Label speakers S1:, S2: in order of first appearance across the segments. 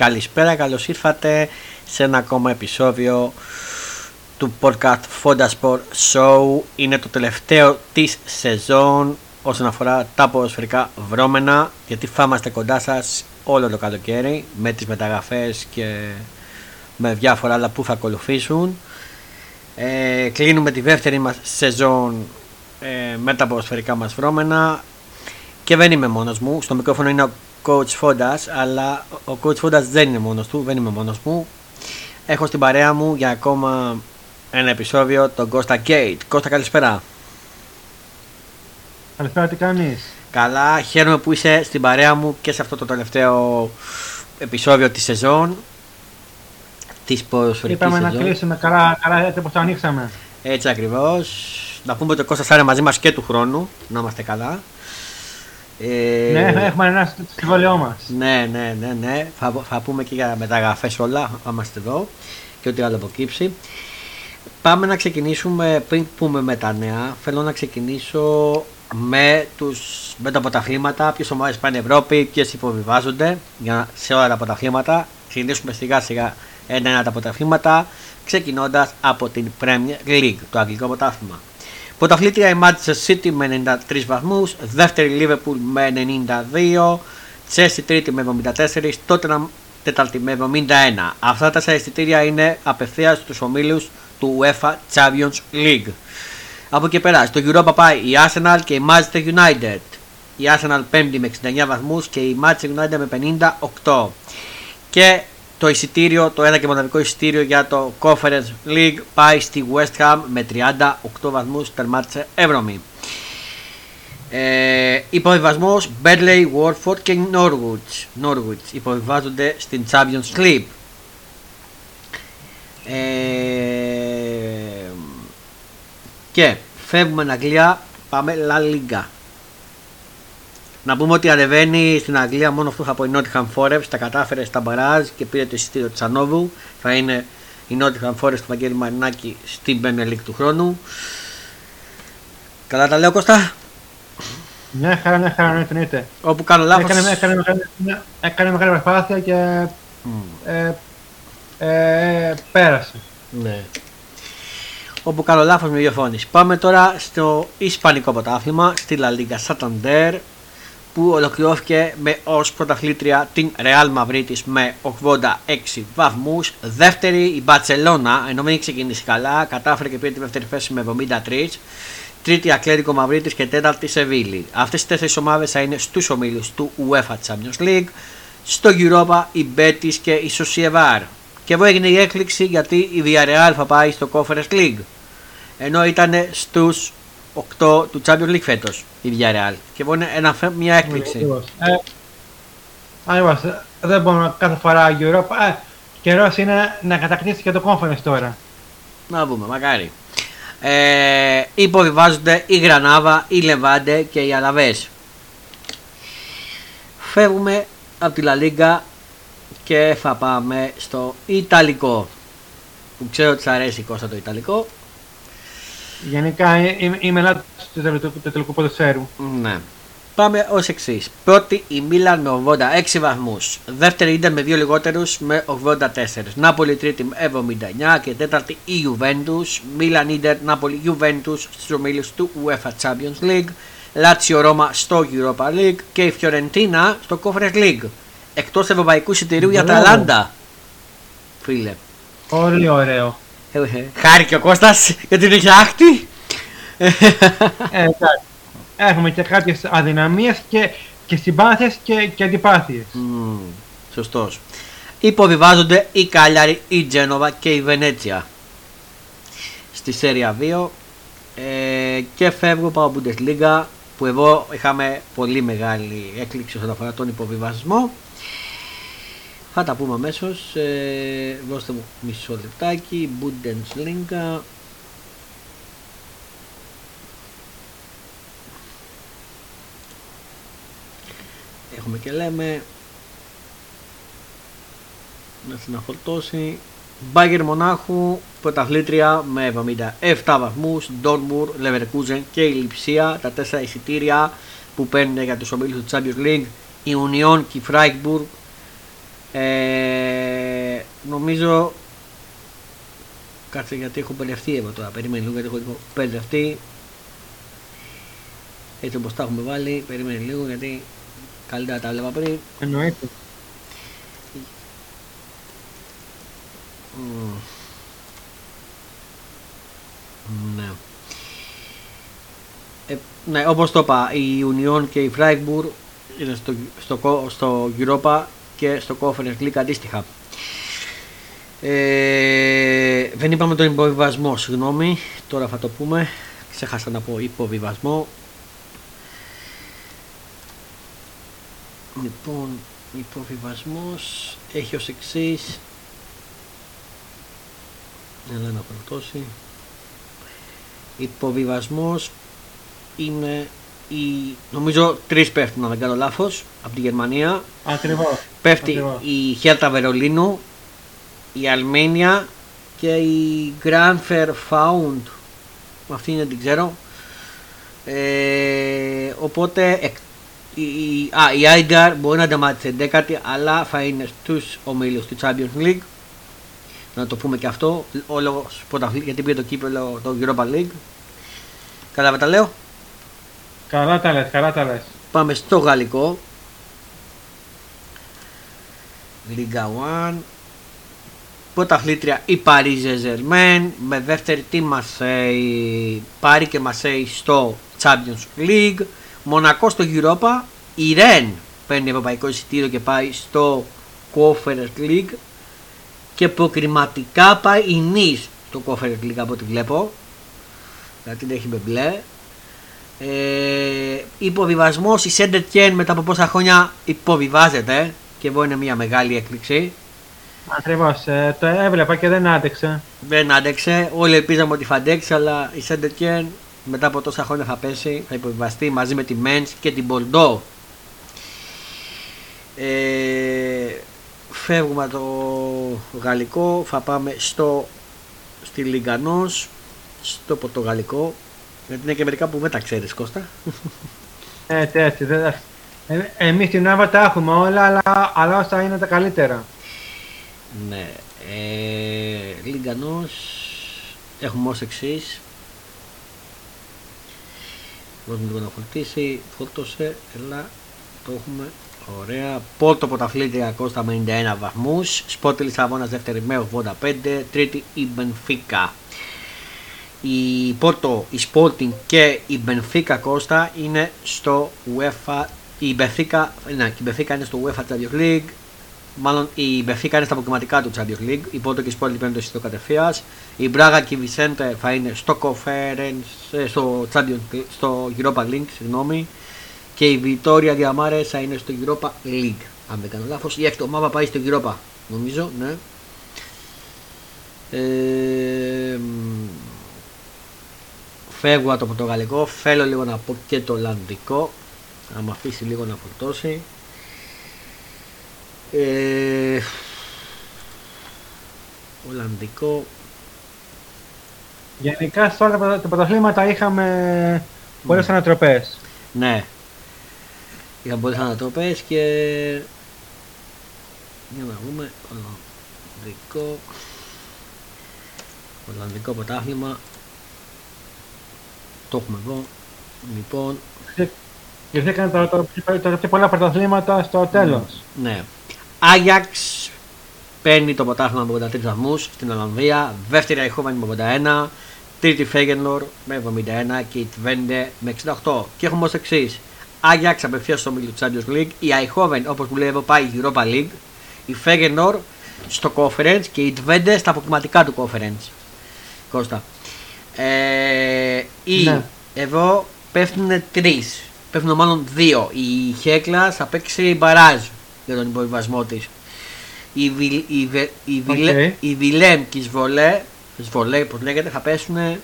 S1: Καλησπέρα, καλώς ήρθατε σε ένα ακόμα επεισόδιο του podcast Fonda Sport Show. Είναι το τελευταίο της σεζόν όσον αφορά τα ποδοσφαιρικά βρώμενα γιατί θα είμαστε κοντά σας όλο το καλοκαίρι με τις μεταγραφές και με διάφορα άλλα που θα ακολουθήσουν. Ε, κλείνουμε τη δεύτερη μας σεζόν ε, με τα ποδοσφαιρικά μας βρώμενα και δεν είμαι μόνος μου. Στο μικρόφωνο είναι ο coach Fondas, αλλά ο coach Fondas δεν είναι μόνος του, δεν είμαι μόνος μου. Έχω στην παρέα μου για ακόμα ένα επεισόδιο τον Κώστα Γκέιτ. Κώστα καλησπέρα.
S2: Καλησπέρα, τι κάνεις;
S1: Καλά, χαίρομαι που είσαι στην παρέα μου και σε αυτό το τελευταίο επεισόδιο της σεζόν. Της ποδοσφαιρικής
S2: Είπαμε
S1: σεζόν.
S2: να κλείσουμε καλά, καλά έτσι όπως το ανοίξαμε.
S1: Έτσι ακριβώς. Να πούμε ότι ο Κώστας θα είναι μαζί μας και του χρόνου, να είμαστε καλά. Ε,
S2: Ναι, έχουμε ένα το συμβόλαιό μας.
S1: Ναι, ναι, ναι, ναι. Θα, θα πούμε και για μεταγραφές όλα, θα είμαστε εδώ και ό,τι άλλο αποκύψει. Πάμε να ξεκινήσουμε, πριν πούμε με τα νέα, θέλω να ξεκινήσω με, τους, με τα πρωταθλήματα, ποιες ομάδες πάνε Ευρώπη, ποιες υποβιβάζονται για, σε όλα τα πρωταθλήματα. Ξεκινήσουμε σιγά σιγά ένα-ένα τα πρωταθλήματα, ξεκινώντας από την Premier League, το αγγλικό πρωτάθλημα. Πρωταθλήτρια η Manchester City με 93 βαθμούς, δεύτερη Liverpool με 92, Chelsea τρίτη με 74, Tottenham τέταρτη με 71. Αυτά τα εισιτήρια είναι απευθείας στους ομίλους του UEFA Champions League. Από εκεί πέρα, στο Europa πάει η Arsenal και η Manchester United. Η Arsenal πέμπτη με 69 βαθμούς και η Manchester United με 58. Και το εισιτήριο, το ένα και μοναδικό εισιτήριο για το Conference League πάει στη West Ham με 38 βαθμούς τερμάτισε 7η. Ε, υποβιβασμός Bradley, Warford και Norwich, Norwich υποβιβάζονται στην Champions League. Ε, και φεύγουμε Αγγλία, πάμε La Liga. Να πούμε ότι ανεβαίνει στην Αγγλία μόνο αυτός από η Nottingham Forest. Τα κατάφερε στα μπαράζ και πήρε το εισιτήριο του Τσανόβου. Θα είναι η Nottingham Forest του Βαγγέλη Μαρινάκη στην Premier League του χρόνου. Καλά τα λέω Κώστα;
S2: Μια χαρά, μια χαρά, ναι, εννοείται.
S1: Όπου κάνω λάθος.
S2: Έκανε, έκανε, μεγάλη- μια- έκανε μεγάλη προσπάθεια και
S1: Μμ,
S2: ε, ε, πέρασε.
S1: ναι. Όπου κάνω λάθος με διαφώνεις. Πάμε τώρα στο Ισπανικό πρωτάθλημα, στη La Liga Santander που ολοκληρώθηκε με ως πρωταθλήτρια την Real Madrid με 86 βαθμούς. Δεύτερη η Barcelona, ενώ δεν είχε ξεκινήσει καλά, κατάφερε και πήρε τη δεύτερη θέση με 73. Τρίτη Ατλέτικο Μαυρίτης και τέταρτη Σεβίλη. Αυτές οι τέσσερις ομάδες θα είναι στους ομίλους του UEFA Champions League. Στο Europa η Betis και η Sociedad. Και εδώ έγινε η έκπληξη γιατί η Villarreal θα πάει στο Conference League. Ενώ ήταν στους 8 του Champions League φέτος η Villarreal. Και εδώ είναι ένα, φε- μια έκπληξη.
S2: Ακριβώς. Ε, ακριβώς, ε, δεν μπορούμε κάθε φορά η Europa. Ε, καιρός είναι να κατακτήσει και το conference τώρα.
S1: Να δούμε, μακάρι. Ε, υποβιβάζονται η Γρανάβα, η Λεβάντε και οι Αλαβές. Φεύγουμε από τη Λαλίγκα και θα πάμε στο Ιταλικό. Που ξέρω ότι σ' αρέσει Κώστα το Ιταλικό.
S2: Γενικά ε, είμαι, είμαι ελάτη του τελικού- του τελικού ποδοσφαίρου.
S1: Ναι. Πάμε ως εξής. Πρώτη η Μίλαν με 86 βαθμούς. Δεύτερη ήταν με δύο λιγότερους με 84. Νάπολη τρίτη με 79 και τέταρτη η Juventus. Μίλαν Ιντερ Νάπολη Juventus στους ομίλους του UEFA Champions League. Λάτσιο Ρώμα στο Europa League και η Φιωρεντίνα στο Conference League. Εκτός ευρωπαϊκού εισιτηρίου για
S2: Μπράβο.
S1: Αταλάντα. Φίλε.
S2: Πολύ ωραίο.
S1: Ε, ε, Χάρηκε ο Κώστας γιατί την έχει άχτη.
S2: Ε, εντάξει. Έχουμε και κάποιες αδυναμίες και, και συμπάθειες και, και αντιπάθειες.
S1: Μμμ, σωστός. Υποβιβάζονται η Κάλιαρη, η Τζένοβα και η Βενέτσια στη Σέρια 2 ε, και φεύγω από Bundesliga που εδώ είχαμε πολύ μεγάλη έκπληξη όσον αφορά τον υποβιβασμό. Θα τα πούμε αμέσως. Ε, δώστε μου μισό λεπτάκι. Bundesliga. Έχουμε και λέμε να συναφορτώσει Μπάγκερ Μονάχου πρωταθλήτρια με 77 βαθμούς Ντόρμουρ, Leverkusen και η Λιψία τα τέσσερα εισιτήρια που παίρνουν για τους ομίλους του Champions League η Union και η Freiburg ε, νομίζω κάτσε γιατί έχω μπερδευτεί εδώ τώρα περίμενε λίγο γιατί έχω μπερδευτεί έτσι όπως τα έχουμε βάλει περίμενε λίγο γιατί καλύτερα τα βλέπα πριν
S2: Εννοείται.
S1: Μμμ. Ναι. Ε, ναι, όπως το είπα, η Union και η Freiburg είναι στο, στο, κο- στο Europa και στο Conference League αντίστοιχα. Ε, δεν είπαμε τον υποβιβασμό, συγγνώμη, τώρα θα το πούμε. Ξέχασα να πω υποβιβασμό. Λοιπόν, υποβιβασμός έχει ως εξής Έλα να φορτώσει. Υποβιβασμός είναι η, νομίζω τρεις πέφτουν αν δεν κάνω λάθος από τη Γερμανία.
S2: Ακριβώς.
S1: Πέφτει
S2: Ακριβώς.
S1: η Χέρτα Βερολίνου, η Αλμένια και η Grandfair Found. Αυτή είναι την ξέρω. Ε, οπότε εκ- η, η- α, η Άιγκαρ μπορεί να τερματίσει 11η αλλά θα είναι στους ομίλους του Champions League. Να το πούμε και αυτό. Όλο πρωταθλή- γιατί πήρε το κύπελο το Europa League. Καλά τα λέω.
S2: Καλά τα λες, καλά τα λες.
S1: Πάμε στο γαλλικό. Λίγκα 1. Πρωταθλήτρια η Paris Saint-Germain με δεύτερη τη Marseille, πάρει και Marseille στο Champions League. Μονακό στο Europa. Η Rennes παίρνει ευρωπαϊκό εισιτήριο και πάει στο Conference League. Και προκριματικά πάει η Nice στο Conference League από ό,τι βλέπω. Γιατί δεν έχει με μπλε. Ε, υποβιβασμός η Σέντετκεν μετά από πόσα χρόνια υποβιβάζεται και εδώ είναι μια μεγάλη έκπληξη.
S2: Ακριβώς. Ε, το έβλεπα και δεν άντεξε.
S1: Δεν άντεξε. Όλοι ελπίζαμε ότι θα αντέξει, αλλά η Σέντετκεν μετά από τόσα χρόνια θα πέσει, θα υποβιβαστεί μαζί με τη Μέντς και την Μπορντό. Ε, φεύγουμε από το γαλλικό, θα πάμε στο, στη Λιγκανός, στο πορτογαλικό. Γιατί είναι και μερικά που δεν τα ξέρεις Κώστα.
S2: Έτσι, έτσι. Δεν... Ε, εμείς στην Άβα τα έχουμε όλα, αλλά, αλλά όσα είναι τα καλύτερα.
S1: Ναι. Ε, Λιγκανός έχουμε ως εξής. Μπορούμε λίγο να φορτίσει. Φόρτωσε. Έλα. Το έχουμε. Ωραία. Πόρτο πρωταθλήτρια Κώστα με 91 βαθμούς. Σπότη Λισαβόνας δεύτερη με 85. Τρίτη η Μπενφίκα. Η Πόρτο, η Sporting και η Μπενφίκα Κώστα είναι στο UEFA. Η Μπενφίκα, ναι, και η Μπενφίκα είναι στο UEFA Champions League. Μάλλον η Μπεφίκα είναι στα αποκριματικά του Champions League. Η Πόρτο και η Σπόρτη παίρνουν το εισιτήριο κατευθεία. Η Μπράγα και η Βισέντε θα είναι στο Conference, ε, στο, Champions, League- στο Europa League, συγγνώμη. Και η Βιτόρια Διαμάρε θα είναι στο Europa League. Αν δεν κάνω λάθος. Η έκτη ομάδα πάει στο Europa, νομίζω, ναι. Ε, μ, φεύγω από το πορτογαλικό, θέλω λίγο να πω και το Ολλανδικό. Να μου αφήσει λίγο να φορτώσει. Ε, Ολλανδικό.
S2: Γενικά σε όλα τα πρωτα- τα πρωταθλήματα είχαμε πολλές ανατροπές.
S1: Ναι. Είχαμε πολλές ανατροπές και... Για να δούμε. Ολλανδικό. Ολλανδικό πρωτάθλημα. Το έχουμε εδώ. Λοιπόν,
S2: Γιατί έκανε τα, τα, τα, τα πιο πολλά πρωταθλήματα στο τέλος.
S1: ναι. Άγιαξ παίρνει το πρωτάθλημα με 83 βαθμούς στην Ολλανδία. Δεύτερη Αϊχόβεν με 81. Τρίτη Φέγενορ με 71 και η Τβέντε με 68. Και έχουμε ως εξής. Άγιαξ απευθείας στο μίλιο Champions League. Η Αϊχόβεν όπως που λέει εδώ πάει Europa League. Η Φέγενορ στο Conference και η Τβέντε στα αποκλειματικά του Conference. Κώστα. Ε, η,
S2: Ναι.
S1: Εδώ πέφτουν τρεις. Πέφτουν μάλλον δύο. Η Χέκλας θα παίξει μπαράζ για τον υποβιβασμό της. Η, Βιλ, η, Βε- η, Βιλέ-
S2: Οκ.
S1: η Βιλέμ και η Σβολέ, Σβολέ πώς λέγεται, θα πέσουν ε,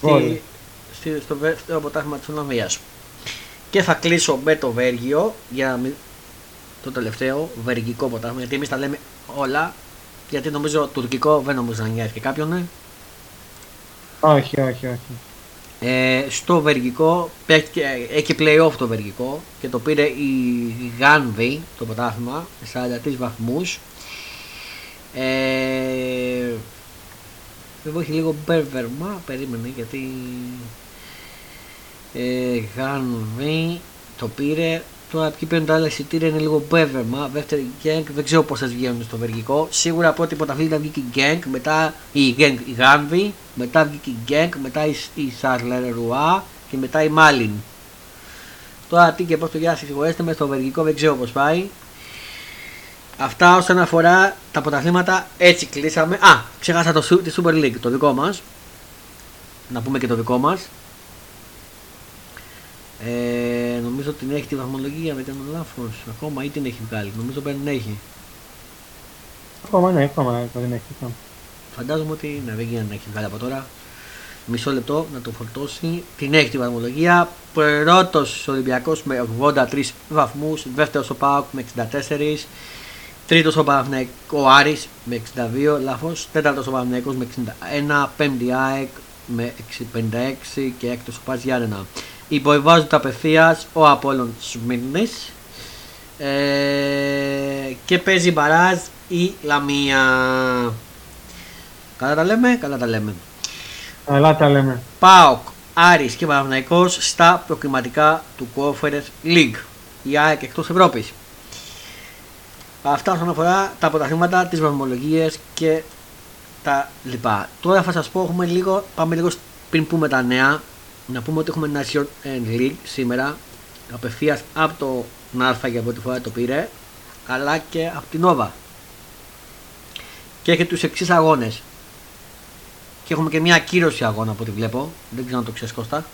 S2: Βόλε.
S1: στη, στη, στο δεύτερο ποτάθμα της Ολλανδίας. Και θα κλείσω με το Βέργιο για να μην, το τελευταίο βεργικό ποτάθμα, γιατί εμείς τα λέμε όλα, γιατί νομίζω τουρκικό δεν νομίζω να νοιάζει και κάποιον, ναι.
S2: Όχι, όχι, όχι.
S1: Ε, στο βεργικό παίχτηκε- έχει play-off το βεργικό και το πήρε η Γάνβη το πρωτάθλημα με 43 βαθμούς Ε, εδώ έχει λίγο μπέρβερμα, περίμενε γιατί ε, Γάνβι το πήρε. Τώρα ποιοι παίρνουν τα άλλα εισιτήρια είναι λίγο μπέρβερμα. Δεύτερη γκέγκ, δεν ξέρω πώς θα βγαίνουν στο βεργικό. Σίγουρα πρώτη πρωταθλήτρια βγήκε η γκέγκ, μετά η γκέγκ η Γάνβι, μετά βγήκε η γκέγκ, μετά η, η Σάρλερ Ρουά και μετά η Μάλιν. Τώρα τι και πώς το γιάσει, συγχωρέστε με στο βεργικό δεν ξέρω πώς πάει. Αυτά όσον αφορά τα πρωταθλήματα έτσι κλείσαμε. Α, ξέχασα το, τη Super League, το δικό μας. Να πούμε και το δικό μας. Ε, νομίζω ότι την έχει τη βαθμολογία, δεν κάνω λάθος. Ακόμα ή την έχει βγάλει. Νομίζω δεν έχει.
S2: Ακόμα ναι, ακόμα δεν έχει. ακόμα.
S1: Φαντάζομαι ότι ναι, δεν γίνεται να έχει βγάλει από τώρα. Μισό λεπτό να το φορτώσει. Την έχει τη βαθμολογία. Πρώτος Ολυμπιακός με 83 βαθμούς. Δεύτερος ο Πάοκ με 64. Τρίτος ο Παναθηναϊκός, ο Άρης με 62 λάθος, τέταρτος ο Παναθηναϊκός με 61, πέμπτη ΑΕΚ με 56 και έκτος ο Πας Γιάννενα. Υποβιβάζονται απευθείας ο Απόλλων Σμύρνης ε, και παίζει μπαράζ η Λαμία. Καλά τα λέμε, καλά τα λέμε.
S2: Αλλά τα λέμε.
S1: ΠΑΟΚ, Άρης και Παναθηναϊκός στα προκριματικά του Conference League. Η ΑΕΚ εκτός Ευρώπης. Αυτά όσον αφορά τα πρωταθλήματα, τις βαθμολογίες και τα λοιπά. Τώρα θα σας πω, έχουμε λίγο, πάμε λίγο πριν πούμε τα νέα. Να πούμε ότι έχουμε Nation League σήμερα. Απευθείας από το ΝΑΡΦΑ για πρώτη φορά το πήρε, αλλά και από την Nova. Και έχει τους εξής αγώνες. Και έχουμε και μια ακύρωση αγώνα από ό,τι βλέπω. Δεν ξέρω αν το ξέρεις Κώστα.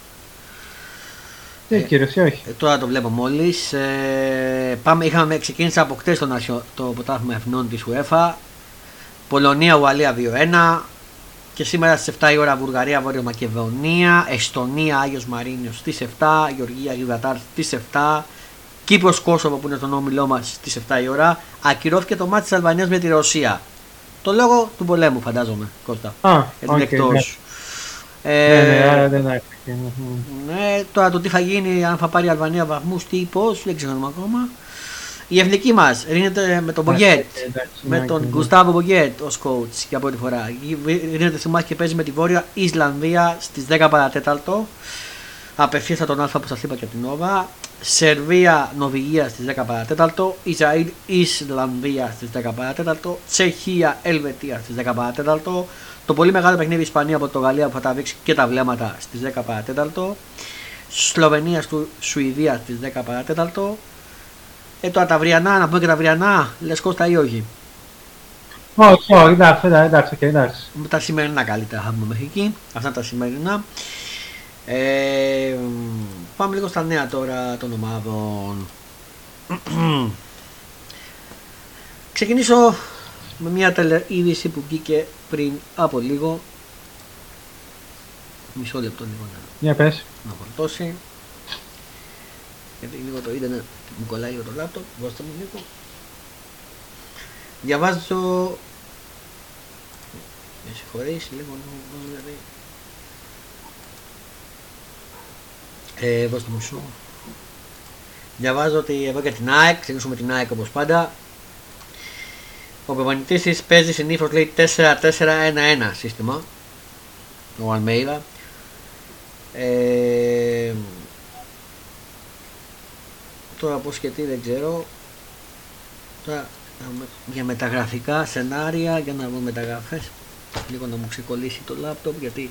S2: Τι ακύρωση, όχι.
S1: Ε, τώρα το βλέπω μόλις. Ε, πάμε, είχαμε ξεκίνησα από χτες το, νασιο- το πρωτάθλημα εθνών της UEFA. Πολωνία, Ουαλία 2-1. Και σήμερα στις 7 η ώρα Βουλγαρία, Βόρεια Μακεδονία. Εστονία, Άγιος Μαρίνος στις 7. Γεωργία, Γιβραλτάρ στις 7. Κύπρος Κόσοβο που είναι στον όμιλό μας στις 7 η ώρα. Ακυρώθηκε το ματς της Αλβανίας με τη Ρωσία. Το λόγο του πολέμου, φαντάζομαι, Κώστα.
S2: Α,
S1: Γιατί είναι
S2: οκ,
S1: εκτός.
S2: ναι.
S1: Ε,
S2: Ναι, ναι, άρα δεν άκουσα. Μμμ.
S1: ναι, τώρα το τι θα γίνει, αν θα πάρει η Αλβανία βαθμούς, τι, πώς, δεν ξέρουμε ακόμα. Η εθνική μας ρίνεται με τον Μπογκέτ.
S2: Εντάξει,
S1: Με
S2: ναι,
S1: τον
S2: ναι.
S1: Γκουστάβο Μπογκέτ ως coach για πρώτη φορά. Ρίνεται σε μάχη και παίζει με τη Βόρεια Ισλανδία στις 10 παρατέταρτο. Απευθείας από τον Α που σας είπα και από την Νόβα. Σερβία Νορβηγία στις 10 παρατέταρτο. Ισραήλ Ισλανδία στις 10 παρατέταρτο. Τσεχία Ελβετία στις 10 παρατέταρτο. Το πολύ μεγάλο παιχνίδι Ισπανία Πορτογαλία που θα τα δείξει και τα βλέμματα στις 10 παρατέταρτο. Σλοβενία Σου- Σουηδία στις 10 παρά τέταρτο. Ε, τώρα τα αυριανά, να πούμε και τα αυριανά, λες Κώστα ή όχι;
S2: Όχι, όχι, εντάξει, εντάξει, εντάξει, οκ, εντάξει.
S1: Με τα σημερινά καλύτερα θα πούμε μέχρι εκεί. Αυτά τα σημερινά. Ε, πάμε λίγο στα νέα τώρα των ομάδων. Ξεκινήσω με μια τελεείδηση που βγήκε πριν από λίγο. Μισό λεπτό λίγο να,
S2: Για πες.
S1: να φορτώσει. Γιατί λίγο το ίντερνετ μου κολλάει λίγο το λάπτοπ. Δώστε μου λίγο. Διαβάζω με συγχωρείς λίγο λίγο, δηλαδή. Ε, δώστε μου σου. Διαβάζω ότι εδώ για την ΑΕΚ, ξεκινήσουμε την ΑΕΚ όπως πάντα. Ο προπονητής της παίζει συνήθως λέει 4-4-1-1 σύστημα. Ο Αλμέιδα. Ε, τώρα πώς και τι δεν ξέρω. Τώρα για μεταγραφικά σενάρια, για να βρω μεταγραφές. Λίγο να μου ξεκολλήσει το λάπτοπ γιατί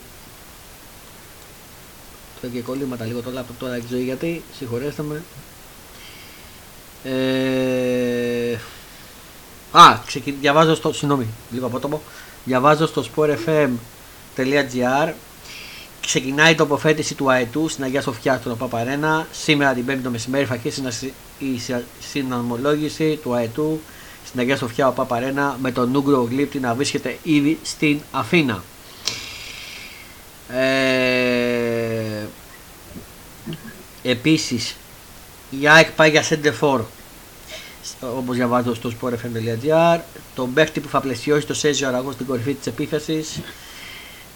S1: το και κολλήματα λίγο το λάπτοπ τώρα δεν ξέρω γιατί, συγχωρέστε με. Ε, α, ξεκι... διαβάζω στο, συγγνώμη, λίγο απότομο. Διαβάζω στο sportfm.gr Ξεκινάει η τοποθέτηση του αετού στην Αγία Σοφιά στον Παπαρένα. Σήμερα την 5η το μεσημέρι θα αρχίσει να συ- η συ- συναμολόγηση του αετού στην Αγία Σοφιά ο Παπαρένα με τον Ούγκρο Γλύπτη να βρίσκεται ήδη στην Αθήνα. Ε, επίσης η ΑΕΚ πάει για center for όπως διαβάζω στο sportfm.gr τον παίχτη που θα πλαισιώσει το Σέζιο Αραγό στην κορυφή της επίθεσης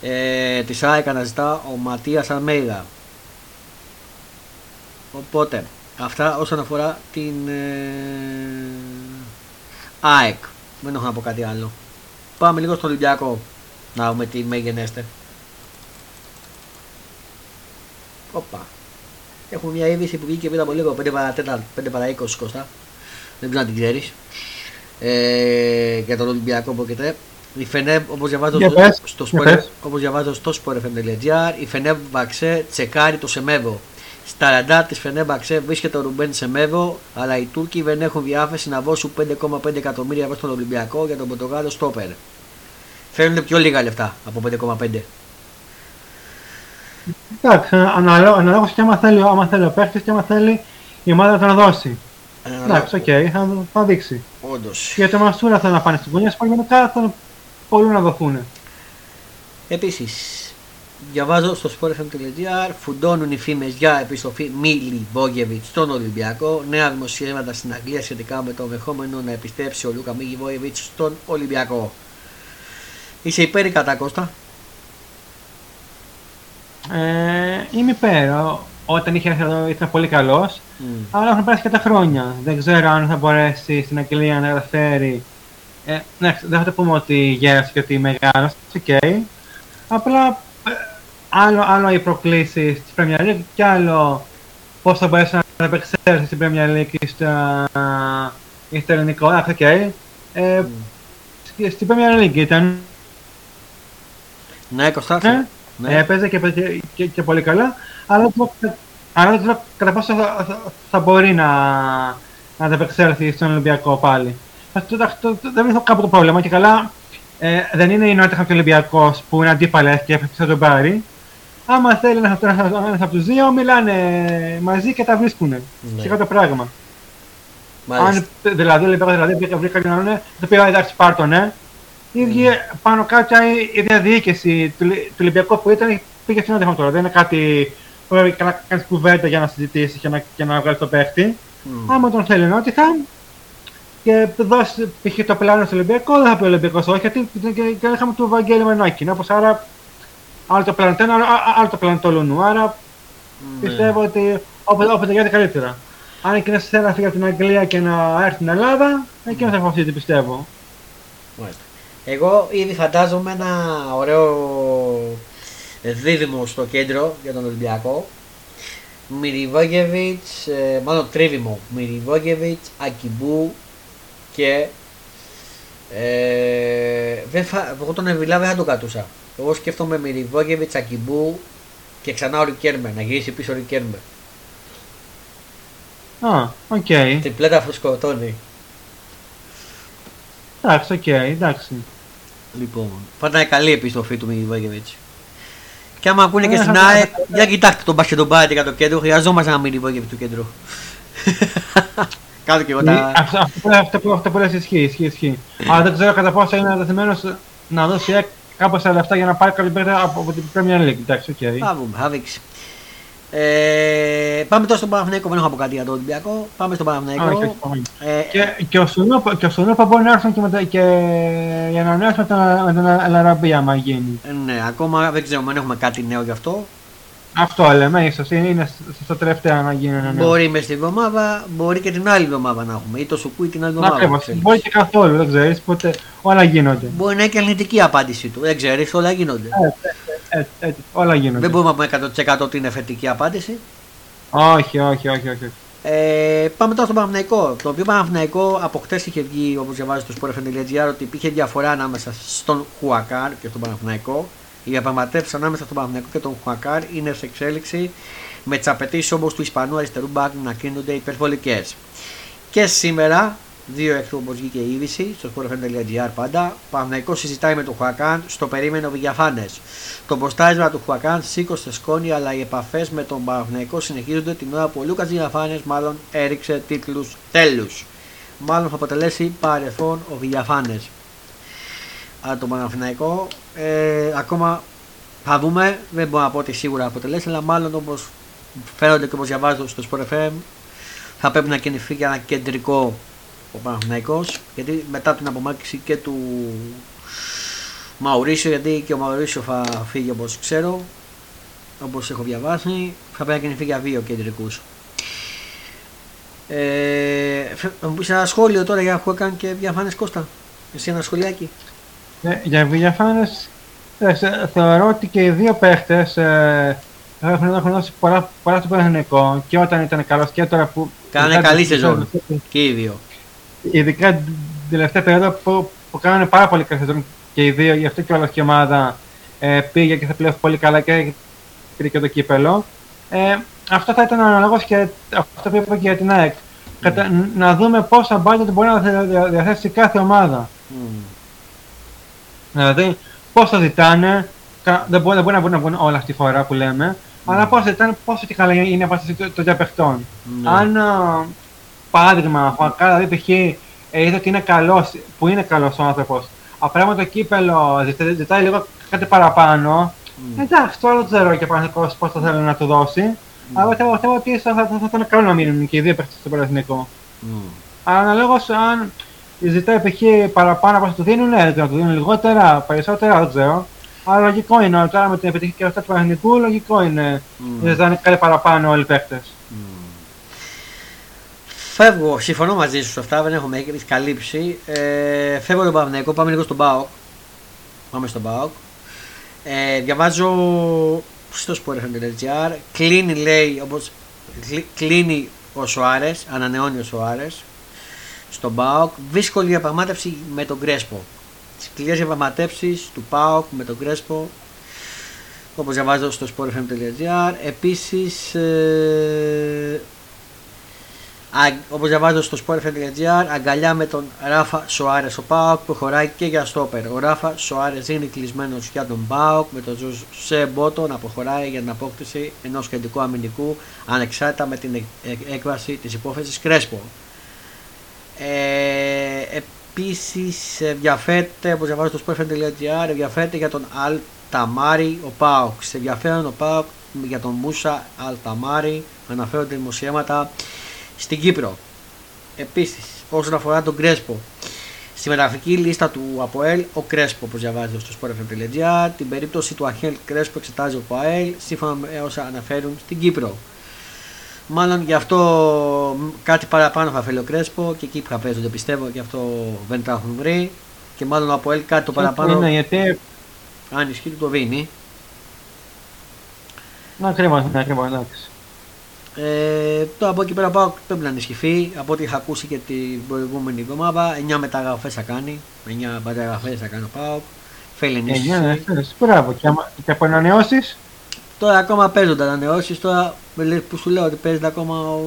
S1: ε, της ΑΕΚ αναζητά ο Ματίας Αλμέιδα οπότε αυτά όσον αφορά την ε, ΑΕΚ δεν έχω να πω κάτι άλλο Πάμε λίγο στο Ολυμπιακό. Να δούμε τι μέγενέστε. Όπα. Έχουμε μια είδηση που βγήκε πριν από λίγο 5 παρα 4, 5 παρα 20 Κώστα. Δεν ξέρω αν την ξέρεις. Ε, για τον Ολυμπιακό που έχετε. Η Φενέμ, όπως διαβάζω,
S2: Για
S1: στο,
S2: πες,
S1: στο,
S2: για
S1: Sport-
S2: πες.
S1: όπως διαβάζω στο sportfm.gr, η Φενέμ Μπαξέ τσεκάρει το Σεμέβο. Στα ραντάρ της Φενέμ Μπαξέ βρίσκεται ο Ρουμπέν Σεμέβο, αλλά οι Τούρκοι δεν έχουν διάθεση να δώσουν 5,5 εκατομμύρια ευρώ στον Ολυμπιακό για τον Πορτογάλο Στόπερ. Θέλουν πιο λίγα λεφτά από 5,5.
S2: Εντάξει, αναλόγω αναλόγως και άμα θέλει, άμα θέλει ο παίχτης και άμα θέλει η ομάδα να τον δώσει. Εντάξει, οκ, θα, θα δείξει.
S1: Όντως.
S2: Γιατί ο Μασούρα θέλει να πάνε στην Κόνια, σπαγγελικά θέλουν πολλοί να δοθούν.
S1: Επίσης, διαβάζω στο sportfm.gr φουντώνουν οι φήμες για επιστροφή Μιλιβόγεβιτς στον Ολυμπιακό. Νέα δημοσιεύματα στην Αγγλία σχετικά με το ενδεχόμενο να επιστρέψει ο Λούκα Μιλιβόγεβιτς στον Ολυμπιακό. Είσαι υπέρ ή κατά Κώστα;
S2: Ε, είμαι υπέρ. Ο- Όταν είχε έρθει εδώ ήταν πολύ καλός,
S1: Μμ.
S2: αλλά έχουν περάσει και τα χρόνια. Δεν ξέρω αν θα μπορέσει στην Αγγλία να καταφέρει. Ε, ναι, δεν θα το πούμε ότι γέρασε και ότι μεγάλο. Οκ. Απλά ε, άλλο, άλλο οι προκλήσεις της Premier League και άλλο πώς θα μπορέσει να επεξέλθει στην Premier League ή στα, ή στο ελληνικό. Εντάξει, οκ. Ε, στη- Στην Premier League ήταν
S1: Ναι, Κώστα.
S2: Ναι.
S1: ναι.
S2: Έπαιζε και, έπαιζε και, και, και πολύ καλά, αλλά δεν ξέρω- αλλά δεν ξέρω κατά πόσο θα, θα, θα μπορεί να, να ανταπεξέλθει στον Ολυμπιακό πάλι. Αυτό, το, το, το, δεν βρίσκω κάπου το πρόβλημα και καλά ε, δεν είναι η Νότια και ο Ολυμπιακός που είναι αντίπαλες και θα τον πάρει. Άμα θέλει ένας από, ένας από τους δύο, μιλάνε μαζί και τα βρίσκουν.
S1: Ναι.
S2: Και αυτό το πράγμα.
S1: Μάλιστα.
S2: Αν δηλαδή ο Ολυμπιακός δηλαδή βρήκα- βρήκα κάποιον άλλον, το πει εντάξει πάρ' το ναι. Η ίδια πάνω κάτω η ίδια διοίκηση του, Λι- του Ολυμπιακού που ήταν πήγε στην έντεχο τώρα. Δεν είναι κάτι που πρέπει να κάνεις κουβέντα για να συζητήσεις και να, και να βγάλεις το παίχτη.
S1: Μμ.
S2: Άμα τον θέλει Νότιχαμ και δώσει π.χ. το πλάνο στο Ολυμπιακό, δεν θα πει ο Ολυμπιακός όχι, γιατί και, και, και είχαμε του Βαγγέλη Μενόκιν. Όπως άρα άλλο το πλάνο το ένα, άλλο, άλλο το πλάνο το Λουνού. Άρα
S1: Ναι.
S2: πιστεύω ότι όποτε, όποτε γίνεται καλύτερα. Αν εκείνος θέλει να φύγει από την Αγγλία και να έρθει στην Ελλάδα, εκείνος θα αποφασίσει, πιστεύω.
S1: Μάλιστα. Εγώ ήδη φαντάζομαι ένα ωραίο δίδυμο στο κέντρο για τον Ολυμπιακό. Μυριβόγεβιτς, ε, μάλλον τρίβιμο. Μυριβόγεβιτς, Ακιμπού και ε, δεν θα, εγώ τον Εβιλά δεν θα τον κατούσα. Εγώ σκέφτομαι Μυριβόγεβιτς, Ακιμπού και ξανά ο Ρικέρμε, να γυρίσει πίσω ο Ρικέρμε.
S2: Α, οκ.
S1: Τριπλέτα αυτό σκοτώνει.
S2: Εντάξει, οκ, εντάξει.
S1: Λοιπόν, θα ήταν καλή επιστροφή του Μιλιβόγεβιτ. Και άμα ακούνε και
S2: Ε,
S1: στην
S2: θα-
S1: ΑΕ, για κοιτάξτε τον μπάσκετ τον πάρετε για το κέντρο. Χρειαζόμαστε ένα Μιλιβόγεβιτ του κέντρου. Κάτω και εγώ τα.
S2: Αυτό, αυτό, που- αυτό, που- αυτό που λες ισχύει, ισχύει, ισχύει. Αλλά δεν ξέρω κατά πόσο είναι διατεθειμένος να δώσει ε, κάπως λεφτά για να πάρει κάποιο παίκτη από, από την Premier League. Εντάξει, οκ.
S1: Θα δούμε, θα δείξει. Ε, πάμε τώρα στον Παναθηναϊκό. Δεν έχω να πω κάτι για τον Ολυμπιακό. Πάμε στον
S2: Α, όχι,
S1: Παναθηναϊκό.
S2: όχι, πάμε.
S1: Ε,
S2: Και, και ο Σουνούπα και ο Σουνούπα μπορεί να έρθουν και, με, τα- και για να ανανεώσουμε τον, με τον Αλαραμπή άμα γίνει.
S1: ε, ναι, ακόμα δεν ξέρουμε αν έχουμε κάτι νέο γι' αυτό.
S2: Αυτό λέμε, ίσως είναι, είναι στο- στο τελευταίο να γίνει ένα νέο.
S1: Μπορεί μες στη εβδομάδα, μπορεί και την άλλη εβδομάδα να έχουμε. Ή το σουκού ή την άλλη εβδομάδα.
S2: Ακριβώς.
S1: ξέρεις.
S2: Μπορεί και καθόλου, δεν ξέρεις, ποτέ όλα γίνονται.
S1: Μπορεί να είναι και αρνητική απάντηση του. Δεν ξέρεις, όλα γίνονται.
S2: Έτσι, έτσι, όλα γίνονται.
S1: Δεν μπορούμε να πούμε 100% ότι είναι θετική απάντηση.
S2: Όχι, όχι, όχι, όχι.
S1: Ε, πάμε τώρα στον Παναθηναϊκό. Το οποίο Παναθηναϊκό από χτες είχε βγει, όπως διαβάζεις στο sportfm.gr, ότι υπήρχε διαφορά ανάμεσα στον Χουακάρ και στον Παναθηναϊκό. Οι διαπραγματεύσεις ανάμεσα στον Παναθηναϊκό και τον Χουακάρ είναι σε εξέλιξη με τις απαιτήσεις όμω του Ισπανού αριστερού μπακ να κρίνονται υπερβολικές. Και σήμερα, δύο εκ του όπως βγήκε η είδηση, στο sportfm.gr πάντα, ο Παναθηναϊκός συζητάει με τον Χουακάν στο περίμενο Βηγιαφάνε. Το ποστάρισμα του Χουακάν σήκωσε σκόνη, αλλά οι επαφές με τον Παναθηναϊκό συνεχίζονται την ώρα που ο Λούκας Βηγιαφάνε μάλλον έριξε τίτλους τέλους. Μάλλον θα αποτελέσει παρελθόν ο Βηγιαφάνε. Αλλά τον Παναθηναϊκό ε, ακόμα θα δούμε, δεν μπορώ να πω ότι σίγουρα θα αποτελέσει, αλλά μάλλον όπως φαίνονται και όπως διαβάζω στο Sport FM, θα πρέπει να κινηθεί για ένα κεντρικό ο Παναθηναϊκός γιατί μετά την απομάκρυνση και του Μαουρίσιο γιατί και ο Μαουρίσιο θα φύγει όπως ξέρω όπως έχω διαβάσει θα πρέπει να κινηθεί για δύο κεντρικούς. Ε, φε- θα μου πεις ένα σχόλιο τώρα για Χουέκαν και διαφάνες Κώστα. Εσύ ένα σχολιάκι
S2: Ε, για Βιλιαφάνες θεωρώ ότι και οι δύο παίχτες ε, έχουν, έχουν δώσει πολλά, πολλά στο Παναθηναϊκό και όταν ήταν καλός και τώρα που...
S1: Κάνανε καλή σεζόν και οι δύο.
S2: Ειδικά την τελευταία περίοδο που, που κάνανε πάρα πολύ καλή σεζόν και οι δύο, γι' αυτό και όλη η ομάδα ε, πήγε και θα πλέον πολύ καλά και πήρε και το κύπελο. Ε, αυτό θα ήταν αναλόγως και αυτό που είπα και για την ΑΕΚ. Mm. να δούμε πόσα budget μπορεί να διαθέσει κάθε ομάδα. Mm. Δηλαδή, πόσο ζητάνε, δεν μπορεί, δεν μπορεί να βγουν, να βγουν όλα αυτή τη φορά που λέμε, mm. αλλά πόσο ζητάνε, πόσο και καλά είναι η απάσταση των διαπαιχτών. Mm. Αν, παράδειγμα, ο Ακάρα δηλαδή, π.χ. είδε ότι είναι καλός, που είναι καλός ο άνθρωπος, απλά με το κύπελο ζητάει, ζητάει λίγο κάτι παραπάνω, mm. εντάξει, τώρα δεν ξέρω και πραγματικό πώς θα θέλει να του δώσει. Mm. Αλλά θεωρώ ότι θα, θα, θα, ήταν καλό να μείνουν και οι δύο παίχτε στο Παναθηνικό. Mm. Αλλά αναλόγως αν ζητάει π.χ. παραπάνω από όσο του δίνουν, ναι, να του δίνουν λιγότερα, περισσότερα, δεν ξέρω. Αλλά λογικό είναι, τώρα με την επιτυχία και αυτά του Παναθηνικού, λογικό είναι mm. να ζητάνε κάτι παραπάνω όλοι οι παίχτε. Mm.
S1: Φεύγω, συμφωνώ μαζί σου σε αυτά, δεν έχουμε καλύψει. Ε, φεύγω τον Παναθηναϊκό, πάμε λίγο στον Μπάοκ. Πάμε στον Μπάοκ. Ε, διαβάζω στο sport.gr. Κλείνει, λέει, όπως κλείνει ο Σοάρες, ανανεώνει ο Σοάρες στον Πάοκ. Δύσκολη διαπραγμάτευση με τον Κρέσπο. Σκληρέ διαπραγματεύσεις του Πάοκ με τον Κρέσπο. Όπως διαβάζω στο sportfm.gr. Επίσης, ε, Όπως διαβάζω στο sportfm.gr, αγκαλιά με τον Ράφα Σοάρες ο Πάοκ προχωράει και για στόπερ. Ο Ράφα Σοάρες είναι κλεισμένος για τον Πάοκ με τον Ζωσέ Μπότο να προχωράει για την απόκτηση ενός κεντρικού αμυντικού ανεξάρτητα με την έκβαση της υπόθεσης Κρέσπο. Ε, Επίσης ενδιαφέρεται, όπως διαβάζω στο sportfm.gr, ενδιαφέρεται για τον Αλ Ταμάρι ο ΠΑΟΚ. Σε ενδιαφέρον ο ΠΑΟΚ για τον Μούσα Αλ Ταμάρι αναφέρονται δημοσιεύματα στην Κύπρο. Επίσης, όσον αφορά τον Κρέσπο, στη μεταγραφική λίστα του ΑΠΟΕΛ, ο Κρέσπο, όπως διαβάζει στο sport.gr, την περίπτωση του Άνχελ Κρέσπο εξετάζει ο ΑΠΟΕΛ, σύμφωνα με όσα αναφέρουν στην Κύπρο. Μάλλον γι' αυτό κάτι παραπάνω θα θέλει ο Κρέσπο και εκεί που θα παίζονται πιστεύω γι' αυτό δεν τα έχουν βρει. Και μάλλον ο ΑΠΟΕΛ κάτι το παραπάνω.
S2: Είναι γιατί.
S1: Αν ισχύει το δίνει.
S2: Να ακριβώ, να ακριβώ, εντάξει.
S1: Ε, τώρα από εκεί πέρα πάω πρέπει να ενισχυθεί. Από ό,τι είχα ακούσει και την προηγούμενη εβδομάδα, 9 μεταγραφές θα κάνει. 9 μεταγραφές θα κάνει ο Πάοκ. Θέλει ενίσχυση. 9
S2: ναι, μπράβο. Και, και από ανανεώσεις;
S1: Τώρα ακόμα παίζονται ανανεώσει. Τώρα που σου λέω ότι παίζεται ακόμα ο,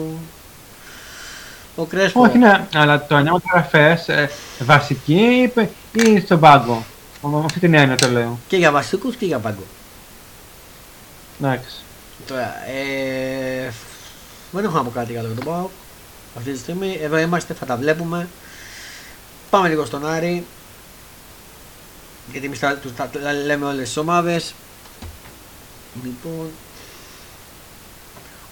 S1: ο Κρέσπο.
S2: Όχι, ναι, αλλά το 9 μεταγραφέ ε, βασική ή στον πάγκο. Με αυτή την έννοια το λέω.
S1: Και για βασικούς και για πάγκο.
S2: Εντάξει.
S1: Τώρα, ε, δεν έχω να πω κάτι άλλο για τον Πάοκ αυτή τη στιγμή. Εδώ είμαστε, θα τα βλέπουμε. Πάμε λίγο στον Άρη. Γιατί εμείς τα, τα, τα, λέμε όλες τις ομάδες. Λοιπόν,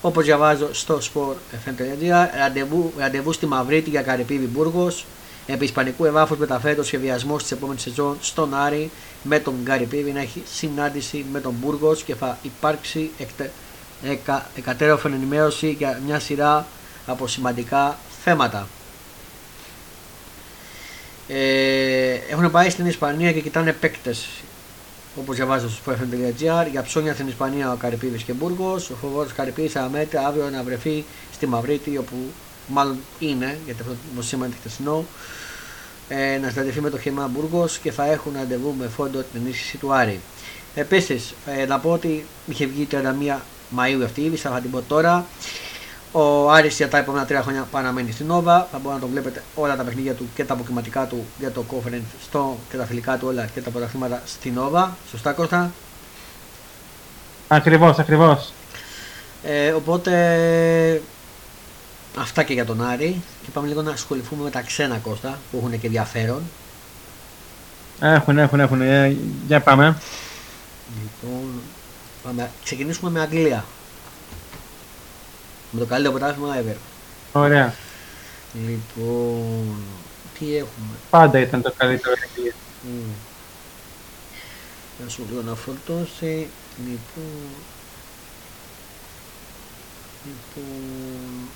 S1: όπως διαβάζω στο sport.fm.gr ραντεβού, ραντεβού στη Μαυρίτη για Καρυπίδη Μπούργος επί Ισπανικού εδάφους μεταφέρεται ο σχεδιασμός της επόμενης σεζόν στον Άρη με τον Καρυπίδη να έχει συνάντηση με τον Μπούργος και θα υπάρξει εκτε, εκα, εκατέρωθεν ενημέρωση για μια σειρά από σημαντικά θέματα. Ε, έχουν πάει στην Ισπανία και κοιτάνε παίκτες. Όπως διαβάζω στο FM.gr για ψώνια στην Ισπανία ο Καρυπίδης και Μπούργος. Ο φοβόρος Καρυπίδης αναμένεται αύριο να βρεθεί στη Μαυρίτη, όπου μάλλον είναι, γιατί αυτό το σήμα είναι χτεσινό, ε, να συναντηθεί με το χήμα Μπούργος και θα έχουν ραντεβού με φόντο την ενίσχυση του Άρη. Επίσης, ε, να πω ότι είχε βγει 31 Μαΐου αυτή η είδηση, θα την πω τώρα. Ο Άρης για τα επόμενα τρία χρόνια παραμένει στην Νόβα. Θα μπορείτε να το βλέπετε όλα τα παιχνίδια του και τα αποκριματικά του για το conference στο και τα φιλικά του όλα και τα πρωταθλήματα στην Νόβα. Σωστά Κώστα;
S2: Ακριβώς, ακριβώς.
S1: Ε, οπότε αυτά και για τον Άρη και πάμε λίγο να ασχοληθούμε με τα ξένα Κώστα που έχουν και ενδιαφέρον.
S2: Έχουν, έχουν, έχουν. Ε, για πάμε.
S1: Λοιπόν, Πάμε, ξεκινήσουμε με Αγγλία. Με το καλύτερο πρωτάθλημα ever.
S2: Ωραία.
S1: Λοιπόν, τι έχουμε;
S2: Πάντα ήταν το καλύτερο Αγγλία. Mm.
S1: Να σου λέω να φορτώσει. Λοιπόν. Λοιπόν.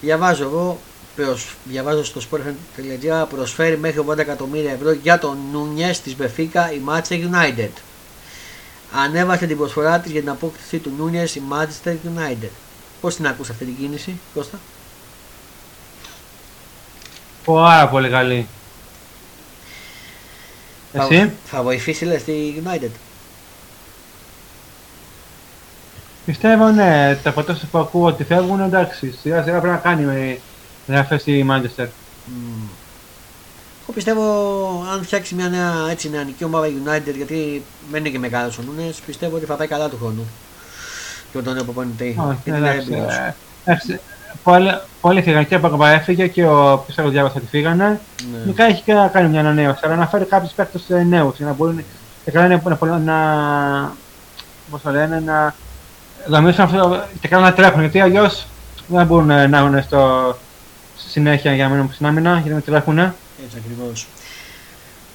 S1: Διαβάζω εγώ προς... διαβάζω στο sport.gr προσφέρει μέχρι 80 εκατομμύρια ευρώ για τον Νούνιες της Μπεφίκα η Manchester United. Ανέβασε την προσφορά της για την απόκτηση του Νούνιες η Manchester United. Πώς την ακούς αυτή την κίνηση, Κώστα;
S2: Πάρα πολύ καλή. Εσύ;
S1: Θα, θα βοηθήσει λες τη United;
S2: Πιστεύω ναι, τα ποτέ που ακούω ότι φεύγουν εντάξει. Σιγά σιγά πρέπει να κάνει με γραφές στη Manchester.
S1: Mm. Εγώ πιστεύω αν φτιάξει μια νέα έτσι, νεανική ομάδα United γιατί δεν είναι και μεγάλος ο Νούνες, πιστεύω ότι θα πάει καλά του χρόνου. Και τον νέο προπονητή.
S2: Όχι, εντάξει. ε, εντάξει. Πολλοί, πολλοί φύγαν και από έφυγε και ο πιστεύω διάβασα ότι φύγανε.
S1: Ναι.
S2: Γενικά έχει και να κάνει μια ανανέωση, αλλά να φέρει κάποιους παίκτες νέους για να μπορούν να, να, να, πώς το λένε, να δομήσουν αυτό και καλά να τρέχουν. Γιατί αλλιώς δεν μπορούν να έχουν στο συνέχεια για να μείνουν στην άμυνα, γιατί να τρέχουν.
S1: Έτσι ακριβώς.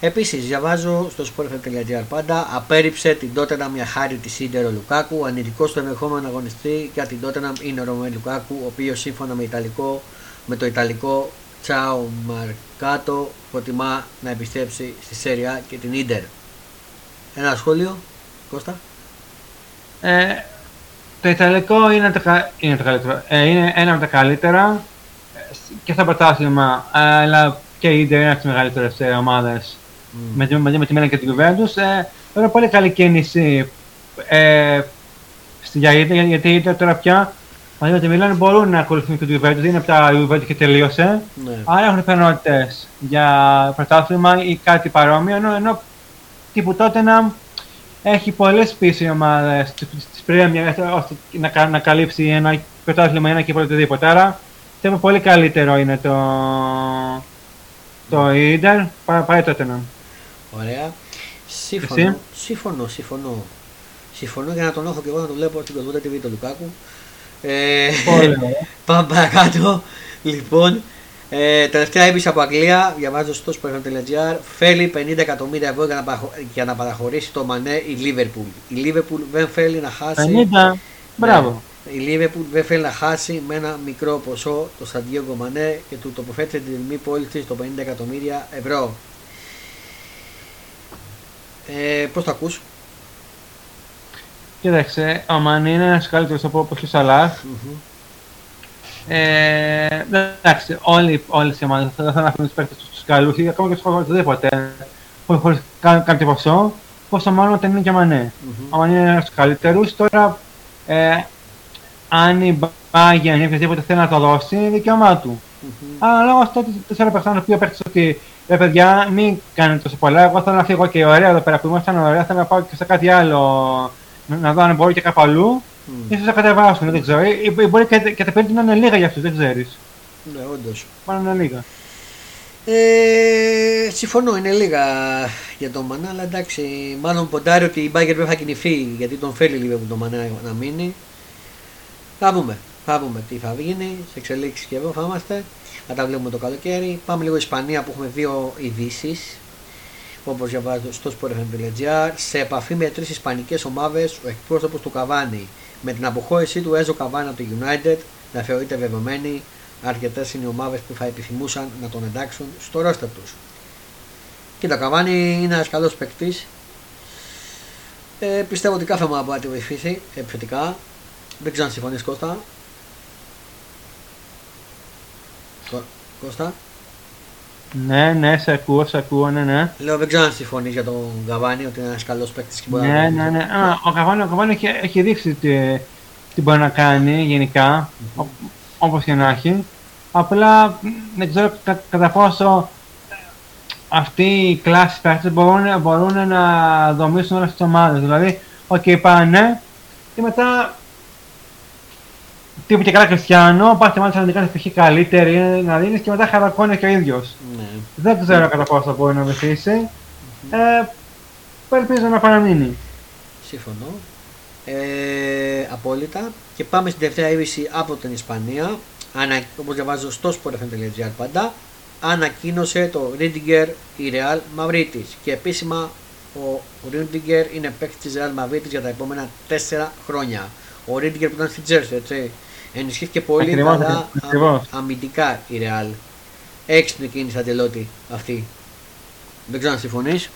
S1: Επίσης, διαβάζω στο sport.gr πάντα απέρριψε την Tottenham μια χάρη της Σίντερο Λουκάκου. Ανητικός στο ενδεχόμενο αγωνιστή για την Tottenham είναι ο Ρωμέ Λουκάκου, ο οποίος σύμφωνα με, Ιταλικό, με το Ιταλικό Τσάο Μαρκάτο προτιμά να επιστρέψει στη Σέρια και την Ίντερ. Ένα σχόλιο, Κώστα;
S2: Ε, το Ιταλικό είναι το, είναι το καλύτερο. Ε, είναι ένα από τα καλύτερα ε, και στο πρωτάθλημα, αλλά και η Ιντερ είναι από τις μεγαλύτερες ομάδες mm. μαζί, μαζί με τη Μίλαν και την Juventus. Ε, τώρα πολύ καλή κίνηση ε, στη Γιαΐτα, γιατί η Ιντερ τώρα πια μαζί με τη Μίλαν μπορούν να ακολουθούν και την Juventus, δεν είναι από τα Juventus και τελείωσε.
S1: Ναι.
S2: Άρα έχουν πιθανότητες για πρωτάθλημα ή κάτι παρόμοιο, ενώ, ενώ τύπου τότε να έχει πολλές πίσω οι ομάδες της Premier ώστε να, να καλύψει ένα πρωτάθλημα, ένα και οτιδήποτε. Άρα πιστεύω πολύ καλύτερο είναι το, το Ιντερ παρά τότε να.
S1: Ωραία. Σύμφωνο, σύμφωνο, σύμφωνο. Συμφωνώ για να τον έχω και εγώ να το βλέπω στην Κοσμότα TV του Λουκάκου. Ε, πάμε παρακάτω. Λοιπόν, ε, τελευταία έπειση από Αγγλία, διαβάζω στο sport.gr, θέλει 50 εκατομμύρια ευρώ για να, για να παραχωρήσει το Μανέ η Λίβερπουλ. Η Λίβερπουλ δεν θέλει να χάσει.
S2: 50, μπράβο.
S1: Ναι, η Λίβερπουλ δεν θέλει να χάσει με ένα μικρό ποσό το Σαντιέγκο Μανέ και του τοποθέτησε την τιμή πώληση στο 50 εκατομμύρια ευρώ. Ε, Πώς το ακούς;
S2: Κοίταξε, ο Μανέ είναι ένας καλύτερος από όπως ο Σαλάχ. Mm-hmm. Ε, εντάξει, όλοι, όλες οι ομάδες θα θέλουν να αφήνουν τους παίκτες τους καλούς ή ακόμα και τους οτιδήποτε χωρίς κάποιο ποσό, πόσο μάλλον όταν είναι και ο Μανέ. Mm-hmm. Ο Μανέ είναι ένας τους καλύτερους, τώρα ε, αν η Bayern ή οποιοδήποτε θέλει να το δώσει, είναι δικαίωμά του. Mm-hmm. Αλλά λόγω αυτό τέσσερα παιχνίδια που παίρνεις ότι ρε παιδιά, μην κάνετε τόσο πολλά. Εγώ θέλω να φύγω και ωραία εδώ πέρα που ήμασταν ωραία, θέλω να πάω και σε κάτι άλλο, να δω αν μπορώ και κάπου αλλού. Mm. Ίσως να κατεβάσουν, δεν ξέρω. Ή, μπορεί και, και τα πέντε να είναι λίγα για αυτούς, δεν ξέρεις.
S1: Ναι, όντως.
S2: Πάνω να είναι λίγα.
S1: Ε, συμφωνώ, είναι λίγα για τον Μανά, αλλά εντάξει, μάλλον ποντάρει ότι η Μπάγκερ δεν θα κινηθεί γιατί τον θέλει λίγο τον Μανά να μείνει. Θα δούμε, θα δούμε τι θα γίνει, σε εξελίξεις και εδώ θα είμαστε. Θα τα βλέπουμε το καλοκαίρι. Πάμε λίγο Ισπανία που έχουμε δύο ειδήσεις. Όπως διαβάζω στο sport.gr, σε επαφή με τρεις Ισπανικές ομάδες, ο εκπρόσωπος του Καβάνη με την αποχώρησή του Έζο Καβάνη από το United να θεωρείται δεδομένη, αρκετές είναι οι ομάδες που θα επιθυμούσαν να τον εντάξουν στο ρόστερ τους. Κοίτα, Καβάνη είναι ένας καλός παίκτης. Ε, πιστεύω ότι κάθε ομάδα μπορεί να τη βοηθήσει επιθετικά. Δεν ξέρω αν συμφωνείς Κώστα. Κώστα;
S2: Ναι, ναι, σε ακούω, σε ακούω, ναι, ναι.
S1: Λέω, δεν ξέρω αν συμφωνείς για τον Καβάνη ότι είναι ένας καλός παίκτης και μπορεί
S2: ναι,
S1: να
S2: Ναι, ναι, ναι. ο Καβάνη, ο Καβάνη έχει, έχει δείξει τι, τι μπορεί να κάνει γενικά, mm-hmm. όπως και να έχει. Απλά δεν ξέρω κα, κατά πόσο αυτοί οι κλάσει παίκτες μπορούν, μπορούν να δομήσουν όλες τις ομάδες. Δηλαδή, οκ, okay, πάνε και μετά τύπου και καλά Χριστιανό, πας και μάλιστα να κάνει π.χ. καλύτερη να δίνεις και μετά χαρακώνει και ο ίδιος.
S1: Ναι.
S2: Δεν ξέρω κατά πόσο μπορεί να βοηθήσει. Mm-hmm. Ε, ελπίζω να παραμείνει.
S1: Σύμφωνο. Ε, απόλυτα. Και πάμε στην τελευταία είδηση από την Ισπανία. Ανα, όπως διαβάζω στο sport.gr πάντα, ανακοίνωσε το Ρίντιγκερ η Real Madrid και επίσημα ο Ρίντιγκερ είναι παίκτης της Real Madrid για τα επόμενα 4 χρόνια. Ο Ρίντιγκερ που ήταν στη Τζέρση, έτσι. Ενισχύθηκε πολύ
S2: Ακριβώς,
S1: καλά
S2: ακριβώς.
S1: α- αμυντικά η Ρεάλ. Έξυπνη κίνηση Αντελότη αυτή. Δεν ξέρω αν συμφωνείς.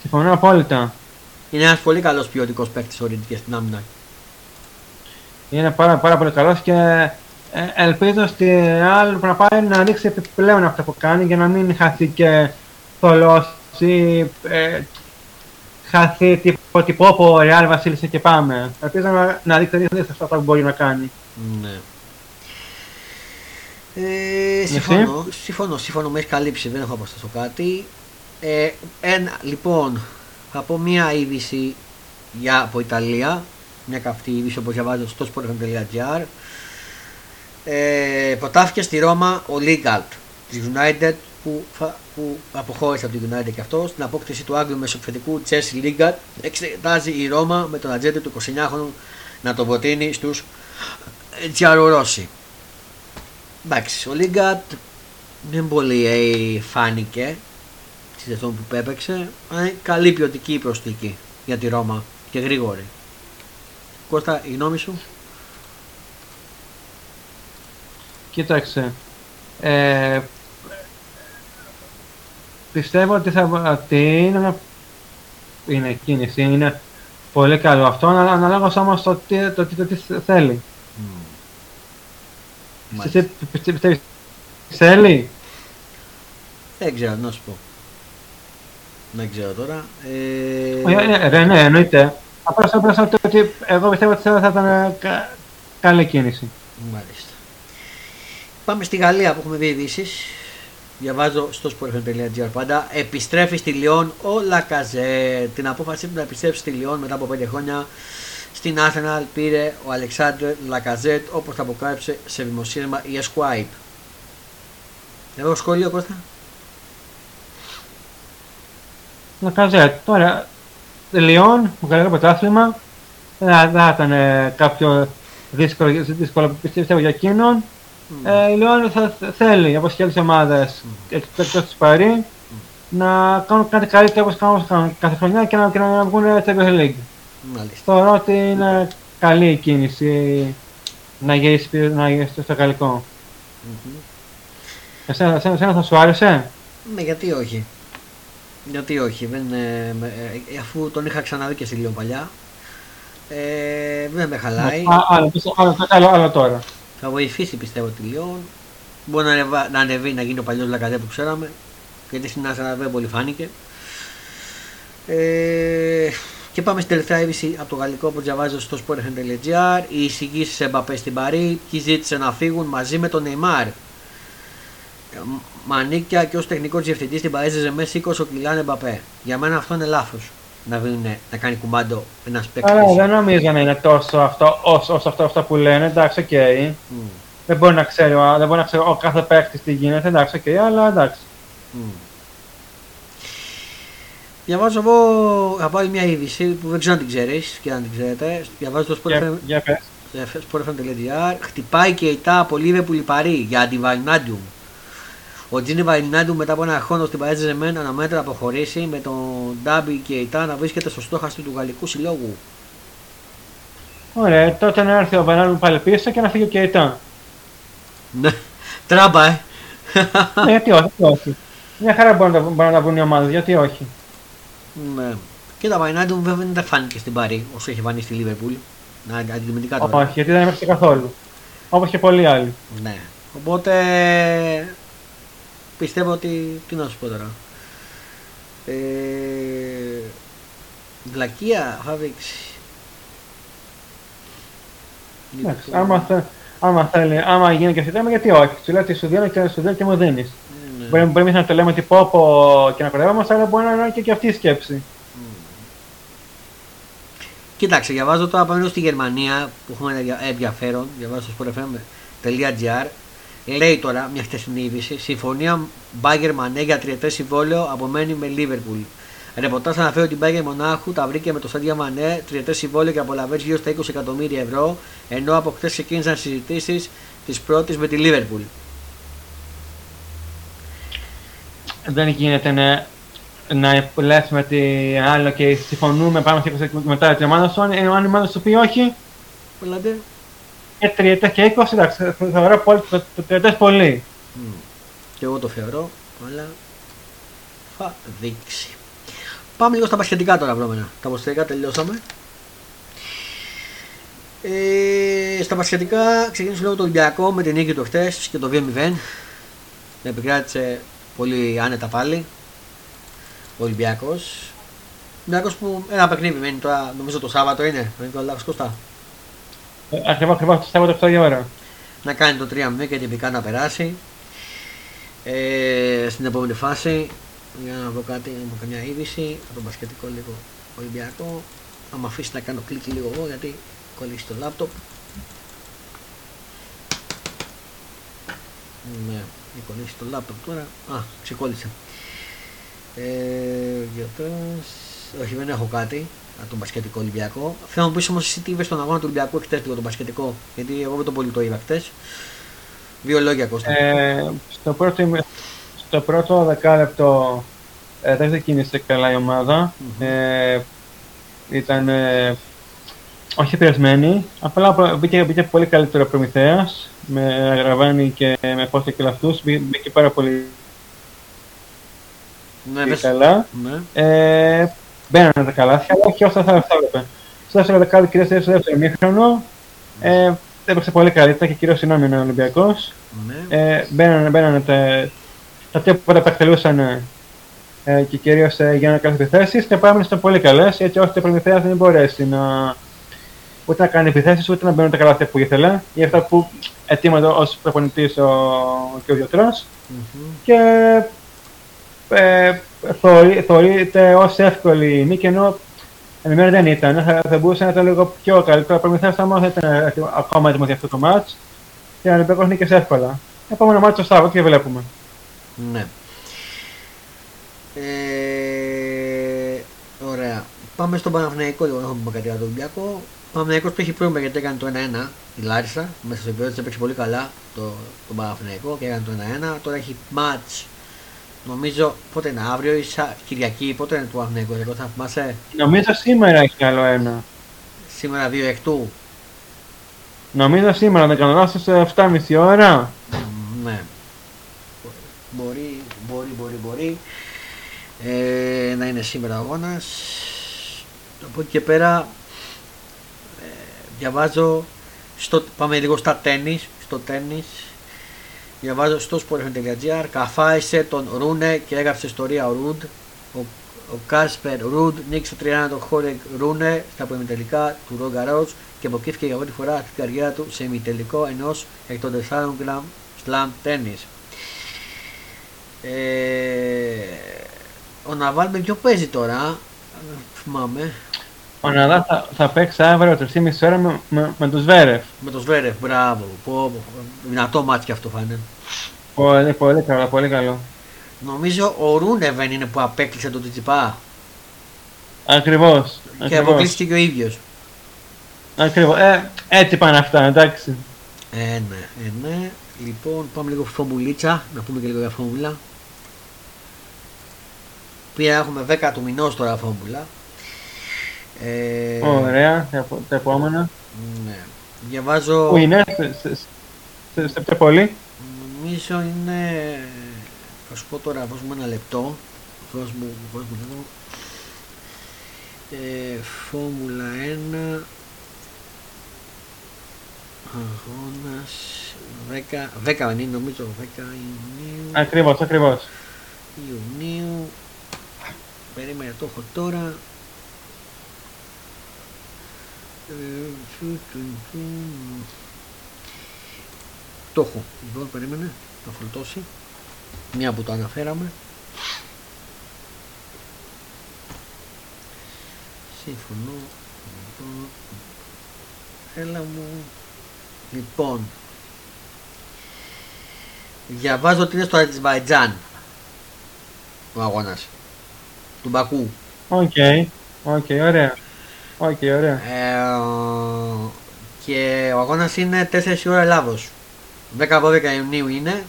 S2: Συμφωνώ απόλυτα.
S1: Είναι ένας πολύ καλός ποιοτικός παίκτης ο Ρίντ και στην άμυνα.
S2: Είναι πάρα, πάρα πολύ καλός και ε, ελπίζω στη Real να πάει να δείξει επιπλέον αυτό που κάνει για να μην χαθεί και θολώσει, ε, χαθεί τύπο τύπο από Real Βασίλισσα και πάμε. Ελπίζω να, να δείξει δείξει αυτό που μπορεί να κάνει.
S1: Ναι. Ε, συμφωνώ, συμφωνώ, συμφωνώ, με έχει καλύψει, δεν έχω να προσθέσω κάτι. Ε, ένα, λοιπόν, θα πω μία είδηση για, από Ιταλία, μια καυτή είδηση όπως διαβάζω στο sport.gr. Ε, προτάθηκε στη Ρώμα ο Λίγκαλτ της United που, φα- που αποχώρησε από τη United και αυτός στην απόκτηση του Άγγλου μεσοπιθετικού Τσέσι Λίγκαλτ εξετάζει η Ρώμα με τον ατζέντη του 29χρονου να τον προτείνει στους Τζιαρορώσοι. Εντάξει, ο Λίγκαλτ δεν πολύ ε, φάνηκε στη σεζόν που έπαιξε αλλά είναι καλή ποιοτική προσθήκη για τη Ρώμα και γρήγορη. Κώστα, η γνώμη σου;
S2: Κοίταξε. Ε, πιστεύω ότι, θα, ότι είναι, μια- είναι κίνηση, είναι πολύ καλό αυτό, αλλά αναλόγως όμως το τι, το, τι- το, τι θέλει.
S1: Μάλιστα.
S2: Εσύ πιστε- πιστεύεις θέλει;
S1: Δεν ξέρω, να σου πω. Δεν ξέρω τώρα. Ε,
S2: Όχι, ναι, ρε, ναι, εννοείται. Απλά απλά ότι, ότι εγώ πιστεύω ότι θα ήταν ε, κα- καλή κίνηση.
S1: Μάλιστα. Πάμε στη Γαλλία που έχουμε δει ειδήσεις. Διαβάζω στο sport.gr πάντα. Επιστρέφει στη Λιόν ο Λακαζέ. Την απόφαση του να επιστρέψει στη Λιόν μετά από 5 χρόνια στην Arsenal πήρε ο Αλεξάνδρ Λακαζέτ όπως τα αποκάλυψε σε δημοσίευμα η Esquire. Εγώ σχόλιο Κώστα;
S2: Να καζέτ. Τώρα, Λιόν, γαλλικό πρωτάθλημα. Δεν θα- δεν θα ήταν ε, κάποιο δύσκολο, δύσκολο πιστεύω για εκείνον. Ε, η Λιόν θα θα θέλει, όπως και άλλες ομάδες, εκτός της Παρή, να κάνουν κάτι καλύτερο όπως κάνουν κάνουν κάθε χρονιά και να, και να βγουν Champions League.
S1: Μάλιστα.
S2: Θεωρώ ότι είναι καλή η κίνηση να γυρίσει, πίσω- να γυρίσει στο γαλλικό.
S1: Μμμ.
S2: Εσένα, εσένα, εσένα θα σου άρεσε;
S1: Ναι, γιατί όχι; Γιατί όχι, δεν, ε, με- ε, αφού τον είχα ξαναδεί και στη Λιόν παλιά. Ε, δεν με χαλάει.
S2: Α, άλλο, άλλο, άλλο, άλλο τώρα.
S1: Θα βοηθήσει πιστεύω τη Λιόν. Μπορεί να, ανεβα- να ανεβεί να γίνει ο παλιός Λακαδέ που ξέραμε. Γιατί στην Άσανα δεν πολύ φάνηκε. Ε, και πάμε στην τελευταία είδηση από το γαλλικό που διαβάζω στο sport.gr. Οι εισηγήσεις σε Μπαπέ στην Παρί. Ποιοι ζήτησε να φύγουν μαζί με τον Νεϊμάρ. Ε, Μανίκια και ως τεχνικός διευθυντής στην Παρί Σεν Ζερμέν σήκωσε ο Κιλιάν Μπαπέ. Για μένα αυτό είναι λάθος. Να, βρουν- να κάνει κουμάντο ένα παίκτη.
S2: Αλλά δεν νομίζω να είναι τόσο αυτό όσο, όσο αυτό, αυτό που λένε. Εντάξει, οκ.
S1: Μμ,
S2: Δεν μπορεί να ξέρει, ο- δεν μπορεί να ξέρει ο κάθε παίκτη τι γίνεται. Εντάξει, οκ, αλλά εντάξει.
S1: μμ. Διαβάζω εγώ από άλλη μια είδηση που δεν ξέρω αν την ξέρει και αν την ξέρετε. Διαβάζω στο
S2: Για, για πες.
S1: sportfm.gr. Χτυπάει και η ΤΑ από Liverpool Παρή για αντιβαϊνάντιουμ. Ο Τζίνι Βαϊνάντιουμ μετά από ένα χρόνο στην Παρέτζε Ζεμέν αναμένεται να αποχωρήσει με τον Ντάμπι και η ΤΑ να βρίσκεται στο στόχαστρο του Γαλλικού Συλλόγου.
S2: Ωραία, τότε να έρθει ο Βανάλου πάλι πίσω και να φύγει ο Κεϊτά.
S1: Ναι, τράμπα, ε.
S2: ναι, γιατί όχι, γιατί όχι. Μια χαρά μπορούν να, τα- μπορούν να τα βγουν οι ομάδες, γιατί όχι.
S1: ναι. Και τα Βαϊνάντιουμ βέβαια δεν φάνηκε στην Παρή όσο έχει φανεί στη Λίβερπουλ. Να αντιμετωπικά τώρα.
S2: Όχι, γιατί δεν έπαιξε καθόλου. Όπως και πολλοί άλλοι.
S1: Ναι. Οπότε πιστεύω ότι. Τι να σου πω τώρα. Ε, βλακεία θα δείξει.
S2: Εντάξει, άμα, θε, άμα, θέλει, άμα γίνει και αυτό το θέμα, γιατί όχι. Σου λέω ότι σου δίνω και σου δίνω και μου δίνεις.
S1: Ναι.
S2: Μπορεί, μπορεί εμείς να το λέμε ότι πω πω και να κορεύομαστε, αλλά μπορεί να είναι και, και αυτή η σκέψη.
S1: Κοίταξε, διαβάζω τώρα πάνω στη Γερμανία που έχουμε ενδια- ενδιαφέρον. Διαβάζω στο sportfm.gr. Λέει τώρα μια χτεσινή είδηση. Συμφωνία Μπάγκερ Μανέ για τριετές συμβόλαιο απομένει με Λίβερπουλ. Ρεπορτάζ αναφέρει ότι η Μπάγκερ Μονάχου τα βρήκε με το Σάντια Μανέ τριετές συμβόλαιο και απολαβαίνει γύρω στα 20 εκατομμύρια ευρώ. Ενώ από χτε ξεκίνησαν συζητήσεις της πρώτης με τη Λίβερπουλ.
S2: Δεν γίνεται να, να λες με τη άλλο και συμφωνούμε πάμε σε 20 και μετά την ομάδα σου. Αν αν η ομάδα σου πει όχι,
S1: Πουλάτε.
S2: Και τριετές και 20, εντάξει, θεωρώ πολύ, το, το τριετές πολύ.
S1: Μμ. Και εγώ το θεωρώ, αλλά θα δείξει. Πάμε λίγο στα πασχετικά τώρα, βρώμενα. Τα ποστερικά τελειώσαμε. Ε, στα πασχετικά ξεκίνησε λίγο το Ολυμπιακό με την νίκη του χτε και το 2-0. Επικράτησε πολύ άνετα πάλι. Ο Ολυμπιακός. Ολυμπιακός που ένα παιχνίδι μένει τώρα, νομίζω το Σάββατο είναι. Δεν είναι το λάθος Κώστα.
S2: Ε, Ακριβώς, ακριβώς, το Σάββατο 7 η ώρα.
S1: να κάνει το 3-0 και τυπικά να περάσει. Ε, στην επόμενη φάση, για να βρω κάτι, να πω καμιά είδηση, από τον μπασκετικό λίγο Ολυμπιακό. Αν με αφήσει να κάνω κλικ λίγο εγώ, γιατί κολλήσει το λάπτοπ. Ναι, έχει κολλήσει το λάπτοπ τώρα. Α, ξεκόλλησε. Ε, για πες. Όχι, δεν έχω κάτι από τον μπασκετικό Ολυμπιακό. Θέλω να μου πεις όμως εσύ τι είδες στον αγώνα του Ολυμπιακού χτε λίγο τον μπασκετικό. Γιατί εγώ δεν το πολύ το είδα χτε. Δύο λόγια Κώστα.
S2: Ε, στο, πρώτο, ημι- στο πρώτο δεκάλεπτο ε, δεν ξεκίνησε καλά η ομάδα.
S1: Μμμ.
S2: Ε, ήταν ε, όχι επηρεσμένη, απλά προ- μπήκε, μπήκε πολύ καλύτερο ο Προμηθέας με Αγραβάνη και με Φώστα και αυτούς. Μπή- Μπήκε πάρα πολύ
S1: ναι, δες-
S2: καλά.
S1: ναι.
S2: Ε, μπαίνανε τα καλάθια, αλλά όχι όσο θα θα έπρεπε. Στο δεύτερο δεκάλεπτο, κυρίως στο δεύτερο μήχρονο, ε, έπαιξε πολύ καλύτερα και κυρίως συνόμιλο ο Ολυμπιακός.
S1: ναι.
S2: Ε, μπαίνανε, μπαίνανε τα, τα τίποτα τα εκτελούσαν ε, και κυρίως ε, για να κάνουν επιθέσει και πάμε ήταν πολύ καλές, έτσι ώστε ο Προμηθέας δεν μπορέσει να ούτε να κάνει επιθέσεις ούτε να μπαίνουν τα καλάθια που ήθελε ή αυτά που ετοίμαζε ως προπονητής ο, και ο Διοτρός
S1: Μμμ.
S2: και ε, θεωρεί- θεωρείται ως εύκολη νίκη ενώ εμένα δεν ήταν. Θα, θα μπορούσε να ήταν λίγο πιο καλύτερο. Ο Προμηθέας θα δεν ήταν έτοιμο- ακόμα έτοιμο για αυτό το match και ο Ολυμπιακός νίκησε εύκολα. Επόμενο μάτσο το Σάββατο και βλέπουμε.
S1: Ναι. Ε, ωραία. Πάμε στον Παναθηναϊκό λίγο, δεν έχουμε πει κάτι για τον Ολυμπιακό. Ο Παναθηναϊκός που έχει πρόβλημα γιατί έκανε το 1-1 η Λάρισα. Μέσα στο επίπεδο της έπαιξε πολύ καλά το, τον Παναθηναϊκό και έκανε το 1-1. Τώρα έχει match. Νομίζω πότε είναι αύριο ή Σα- Κυριακή, πότε είναι το Παναθηναϊκό, εγώ θα θυμάσαι
S2: Νομίζω σήμερα έχει άλλο ένα.
S1: σήμερα 2 εκ του.
S2: Νομίζω σήμερα, δεν κάνω λάθος, σε 7.30 ώρα.
S1: Μ, Ναι. Μπορεί, μπορεί, μπορεί, μπορεί. Ε, να είναι σήμερα ο αγώνας. Από εκεί και πέρα ε, διαβάζω στο, πάμε λίγο στα τέννις, στο τέννις. Διαβάζω στο sport.gr καφάισε τον Ρούνε και έγραψε ιστορία ο Ρουντ. Ο, ο Κάσπερ Ρουντ νίκησε το 30 τον Χόρεκ Ρούνε στα προημιτελικά του Ρόγκα Ρότς και αποκύθηκε για πρώτη φορά στην καριέρα του σε ημιτελικό ενός εκ των 4 Grand Slam Tennis. Ε, ο Ναβάλ με ποιο παίζει τώρα, ε, θυμάμαι,
S2: Ο Ναδάς θα, θα παίξει αύριο 3.30 ώρα με, με, με τον Σβέρεφ.
S1: με το Σβέρεφ, μπράβο, πω, πω, δυνατό μάτι και αυτό φάνε.
S2: Πολύ, πολύ καλό, πολύ καλό.
S1: Νομίζω ο Ρούνεβεν είναι που απέκλεισε τον Τιτσιπά
S2: Ακριβώς.
S1: και
S2: ακριβώς.
S1: αποκλείστηκε και ο ίδιος.
S2: Ακριβώς. Ε, έτσι πάνε αυτά, εντάξει.
S1: Ε, ναι, ε, ναι. Λοιπόν, πάμε λίγο φωμουλίτσα, να πούμε και λίγο για φώμουλα. Οποία έχουμε 10 του μηνός τώρα φώμουλα. Ε,
S2: Ωραία, τα, επο- τα επόμενα.
S1: Ναι. Διαβάζω,
S2: Πού είναι, σε, σε, σε, σε ποια πόλη.
S1: νομίζω είναι, θα σου πω τώρα, δώσ' μου ένα λεπτό. Δώσ' μου, δώσ' μου λίγο. Ε, Φόρμουλα 1 Αγώνας 10, 10 δεν είναι νομίζω 10 Ιουνίου
S2: Ακριβώς, ακριβώς.
S1: Ιουνίου Περίμενε το έχω τώρα Το έχω. Λοιπόν περίμενε. Θα φορτώσει. Μια που το αναφέραμε. Συμφωνώ Λοιπόν Έλα μου. Λοιπόν. Διαβάζω ότι είναι στο Αζερβαϊτζάν. Ο αγώνας. Του Μπακού.
S2: OK, OK, ωραία. Οκ, ωραία.
S1: Ε, και ο αγώνας είναι 4 η ώρα Ελλάδος. 10-12 Ιουνίου είναι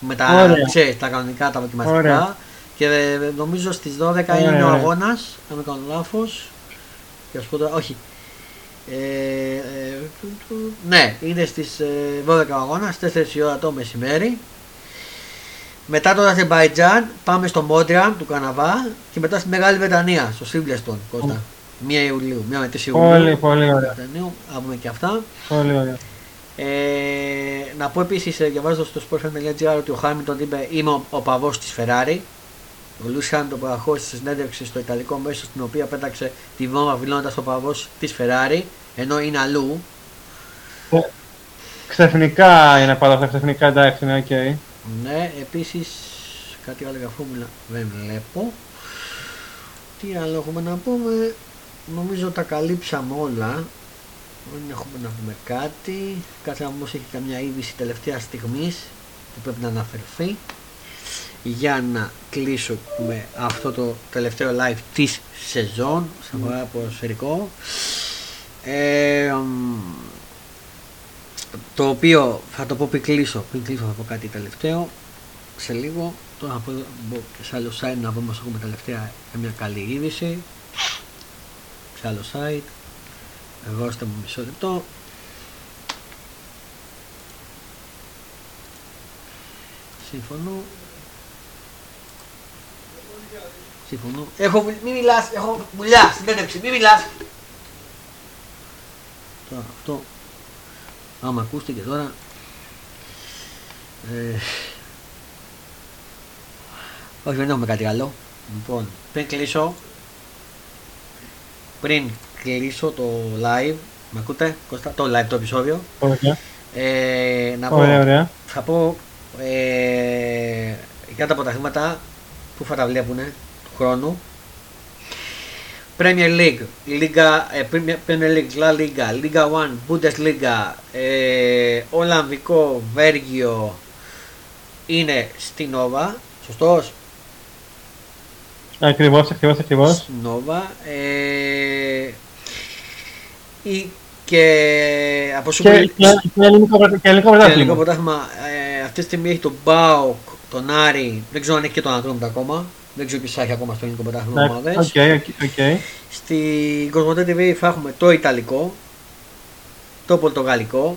S1: με τα,
S2: Ωραία.
S1: ξέρεις, τα κανονικά, τα δοκιμαστικά.
S2: Ωραία.
S1: Και ε, νομίζω στις 12
S2: Ωραία,
S1: είναι ο
S2: ωραία.
S1: αγώνας, αν δεν κάνω λάθος. Και ας πω τώρα, όχι. Ε, ε, του- του- ναι, είναι στις ε, 12 αγώνας, στις 4 η ώρα το μεσημέρι. Μετά το Αζερμπαϊτζάν πάμε στο Μόντρια του Καναβά και μετά στη Μεγάλη Βρετανία, στο Σίμπλεστον, Κώστα. 1 Ιουλίου, 1 με 3 Ιουλίου.
S2: Πολύ, πολύ ωραία.
S1: Βρετανίου, να πούμε και αυτά.
S2: Πολύ ωραία.
S1: Ε, να πω επίσης, διαβάζοντας στο sportfm.gr ότι ο Χάμιλτον είπε: Είμαι ο, ο παβό της Ferrari. Ο Λούι Χάμιλτον προχώρησε στη συνέντευξης στο Ιταλικό μέσο, στην οποία πέταξε τη βόμβα δηλώνοντα ο παβό της Ferrari, ενώ είναι αλλού.
S2: Ξαφνικά είναι πάρα αυτά, ξαφνικά εντάξει, είναι οκ.
S1: Ναι, επίσης κάτι άλλο για φόρμουλα δεν βλέπω. Τι άλλο έχουμε να πούμε. Νομίζω τα καλύψαμε όλα. Δεν έχουμε να πούμε κάτι. Κάτσε να μου έχει καμιά είδηση τελευταία στιγμής που πρέπει να αναφερθεί. Για να κλείσω με αυτό το τελευταίο live της σεζόν σε αφορά ποδοσφαιρικό. Ε, μ, το οποίο θα το πω πριν κλείσω, πριν κλείσω θα πω κάτι τελευταίο σε λίγο. Τώρα θα πω μπω και σε άλλο site να δούμε όσο έχουμε τελευταία μια καλή είδηση. Σε άλλο site. Δώστε μου μισό λεπτό. Συμφωνώ. Συμφωνώ. Έχω, μη μιλάς, έχω μουλιά, συνέντευξη, μη μιλάς. Τώρα αυτό, άμα ακούστηκε τώρα, ε, όχι δεν έχουμε κάτι άλλο. Λοιπόν, πριν κλείσω, πριν κλείσω το live, με ακούτε, Κώστα, το live το επεισόδιο,
S2: Ωραία,
S1: ε, να πω,
S2: ωραία. ωραία.
S1: θα πω ε, για τα πρωταθλήματα που θα τα βλέπουν του χρόνου. Premier League, Liga, ε, Premier Premier League, La Liga, Liga 1, Bundesliga, ε, Ολλανδικό, Βέργιο είναι στην Nova, σωστός,
S2: Ακριβώς, ακριβώς, ακριβώς.
S1: στην Nova. Ε, ή και από Super
S2: Και,
S1: League-
S2: και, και ελληνικό πρωτα- και ελληνικό
S1: και ελληνικό
S2: πρωτάθλημα.
S1: πρωτάθλημα ε, αυτή τη στιγμή έχει τον Μπάουκ, τον Άρη, δεν ξέρω αν έχει και τον Ατρόμητο ακόμα. Δεν ξέρω ποιος θα έχει ακόμα στο ελληνικό πρωτάθλημα ομάδες.
S2: OK, OK, OK.
S1: Στην Cosmote TV θα έχουμε το Ιταλικό, το Πορτογαλικό,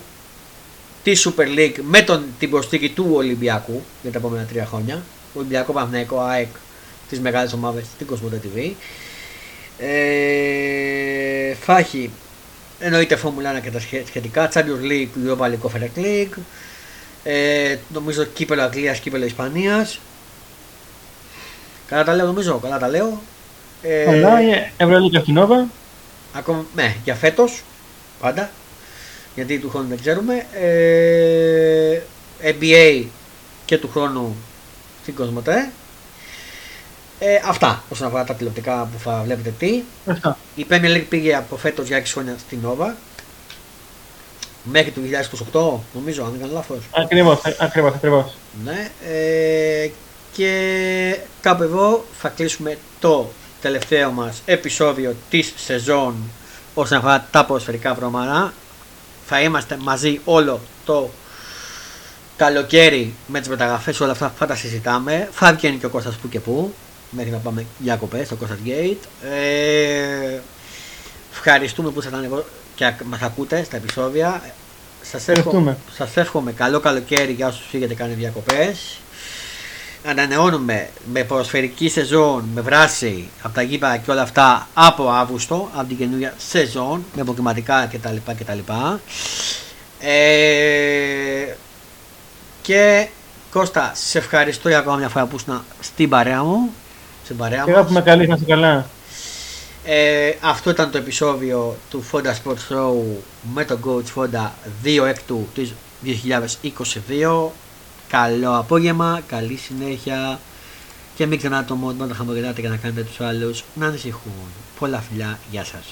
S1: τη Super League με τον, την προσθήκη του Ολυμπιακού για τα επόμενα τρία χρόνια. Ολυμπιακό Παναθηναϊκό ΑΕΚ, τις μεγάλες ομάδες στην Cosmote TV. Ε, θα έχει εννοείται Φόρμουλα 1 και τα σχε- σχετικά, Champions League, Europa League, Conference League, ε, νομίζω κύπελο Αγγλίας, κύπελο Ισπανίας. Καλά τα λέω νομίζω, καλά τα λέω. Ε,
S2: Αλλά η Ευρωλίγκα στην Nova.
S1: Ακόμα, ναι, για φέτος πάντα. Γιατί του χρόνου δεν ξέρουμε. Ε, NBA και του χρόνου στην Κοσμοτέ. Ε, αυτά όσον αφορά τα τηλεοπτικά που θα βλέπετε τι.
S2: Αυτά.
S1: Η Premier League πήγε από φέτος για 6 χρόνια στην Nova. Μέχρι το 2028 νομίζω αν δεν κάνω λάθος.
S2: Ακριβώς, ακριβώς, ακριβώς.
S1: Ναι, ε, και κάπου εδώ θα κλείσουμε το τελευταίο μας επεισόδιο της σεζόν όσον αφορά τα ποδοσφαιρικά βρωμάρα. Θα είμαστε μαζί όλο το καλοκαίρι με τις μεταγραφές όλα αυτά θα τα συζητάμε. Θα βγαίνει και ο Κώστας που και που μέχρι να πάμε διακοπές στο Κώστας Gate. Ε, ευχαριστούμε που ήσασταν εδώ και μας ακούτε στα επεισόδια. Σας εύχομαι,
S2: Ευχαριστούμε.
S1: σας εύχομαι καλό καλοκαίρι για όσους φύγετε κάνει διακοπές. Ανανεώνουμε με ποδοσφαιρική σεζόν, με βράση από τα γήπεδα και όλα αυτά από Αύγουστο, από την καινούργια σεζόν, με αποκριματικά κτλ. κτλ. Ε, και Κώστα, σε ευχαριστώ για ακόμα μια φορά που ήσουν στην παρέα μου. Στην παρέα
S2: Και εγώ
S1: μας.
S2: που με καλείς να είσαι καλά.
S1: Ε, αυτό ήταν το επεισόδιο του Fonda Sports Show με τον coach Fonda 2 έκτου της 2022. Καλό απόγευμα, καλή συνέχεια και μην ξεχνάτε το μόνο να χαμογελάτε και να κάνετε τους άλλους να ανησυχούν. Πολλά φιλιά, γεια σας.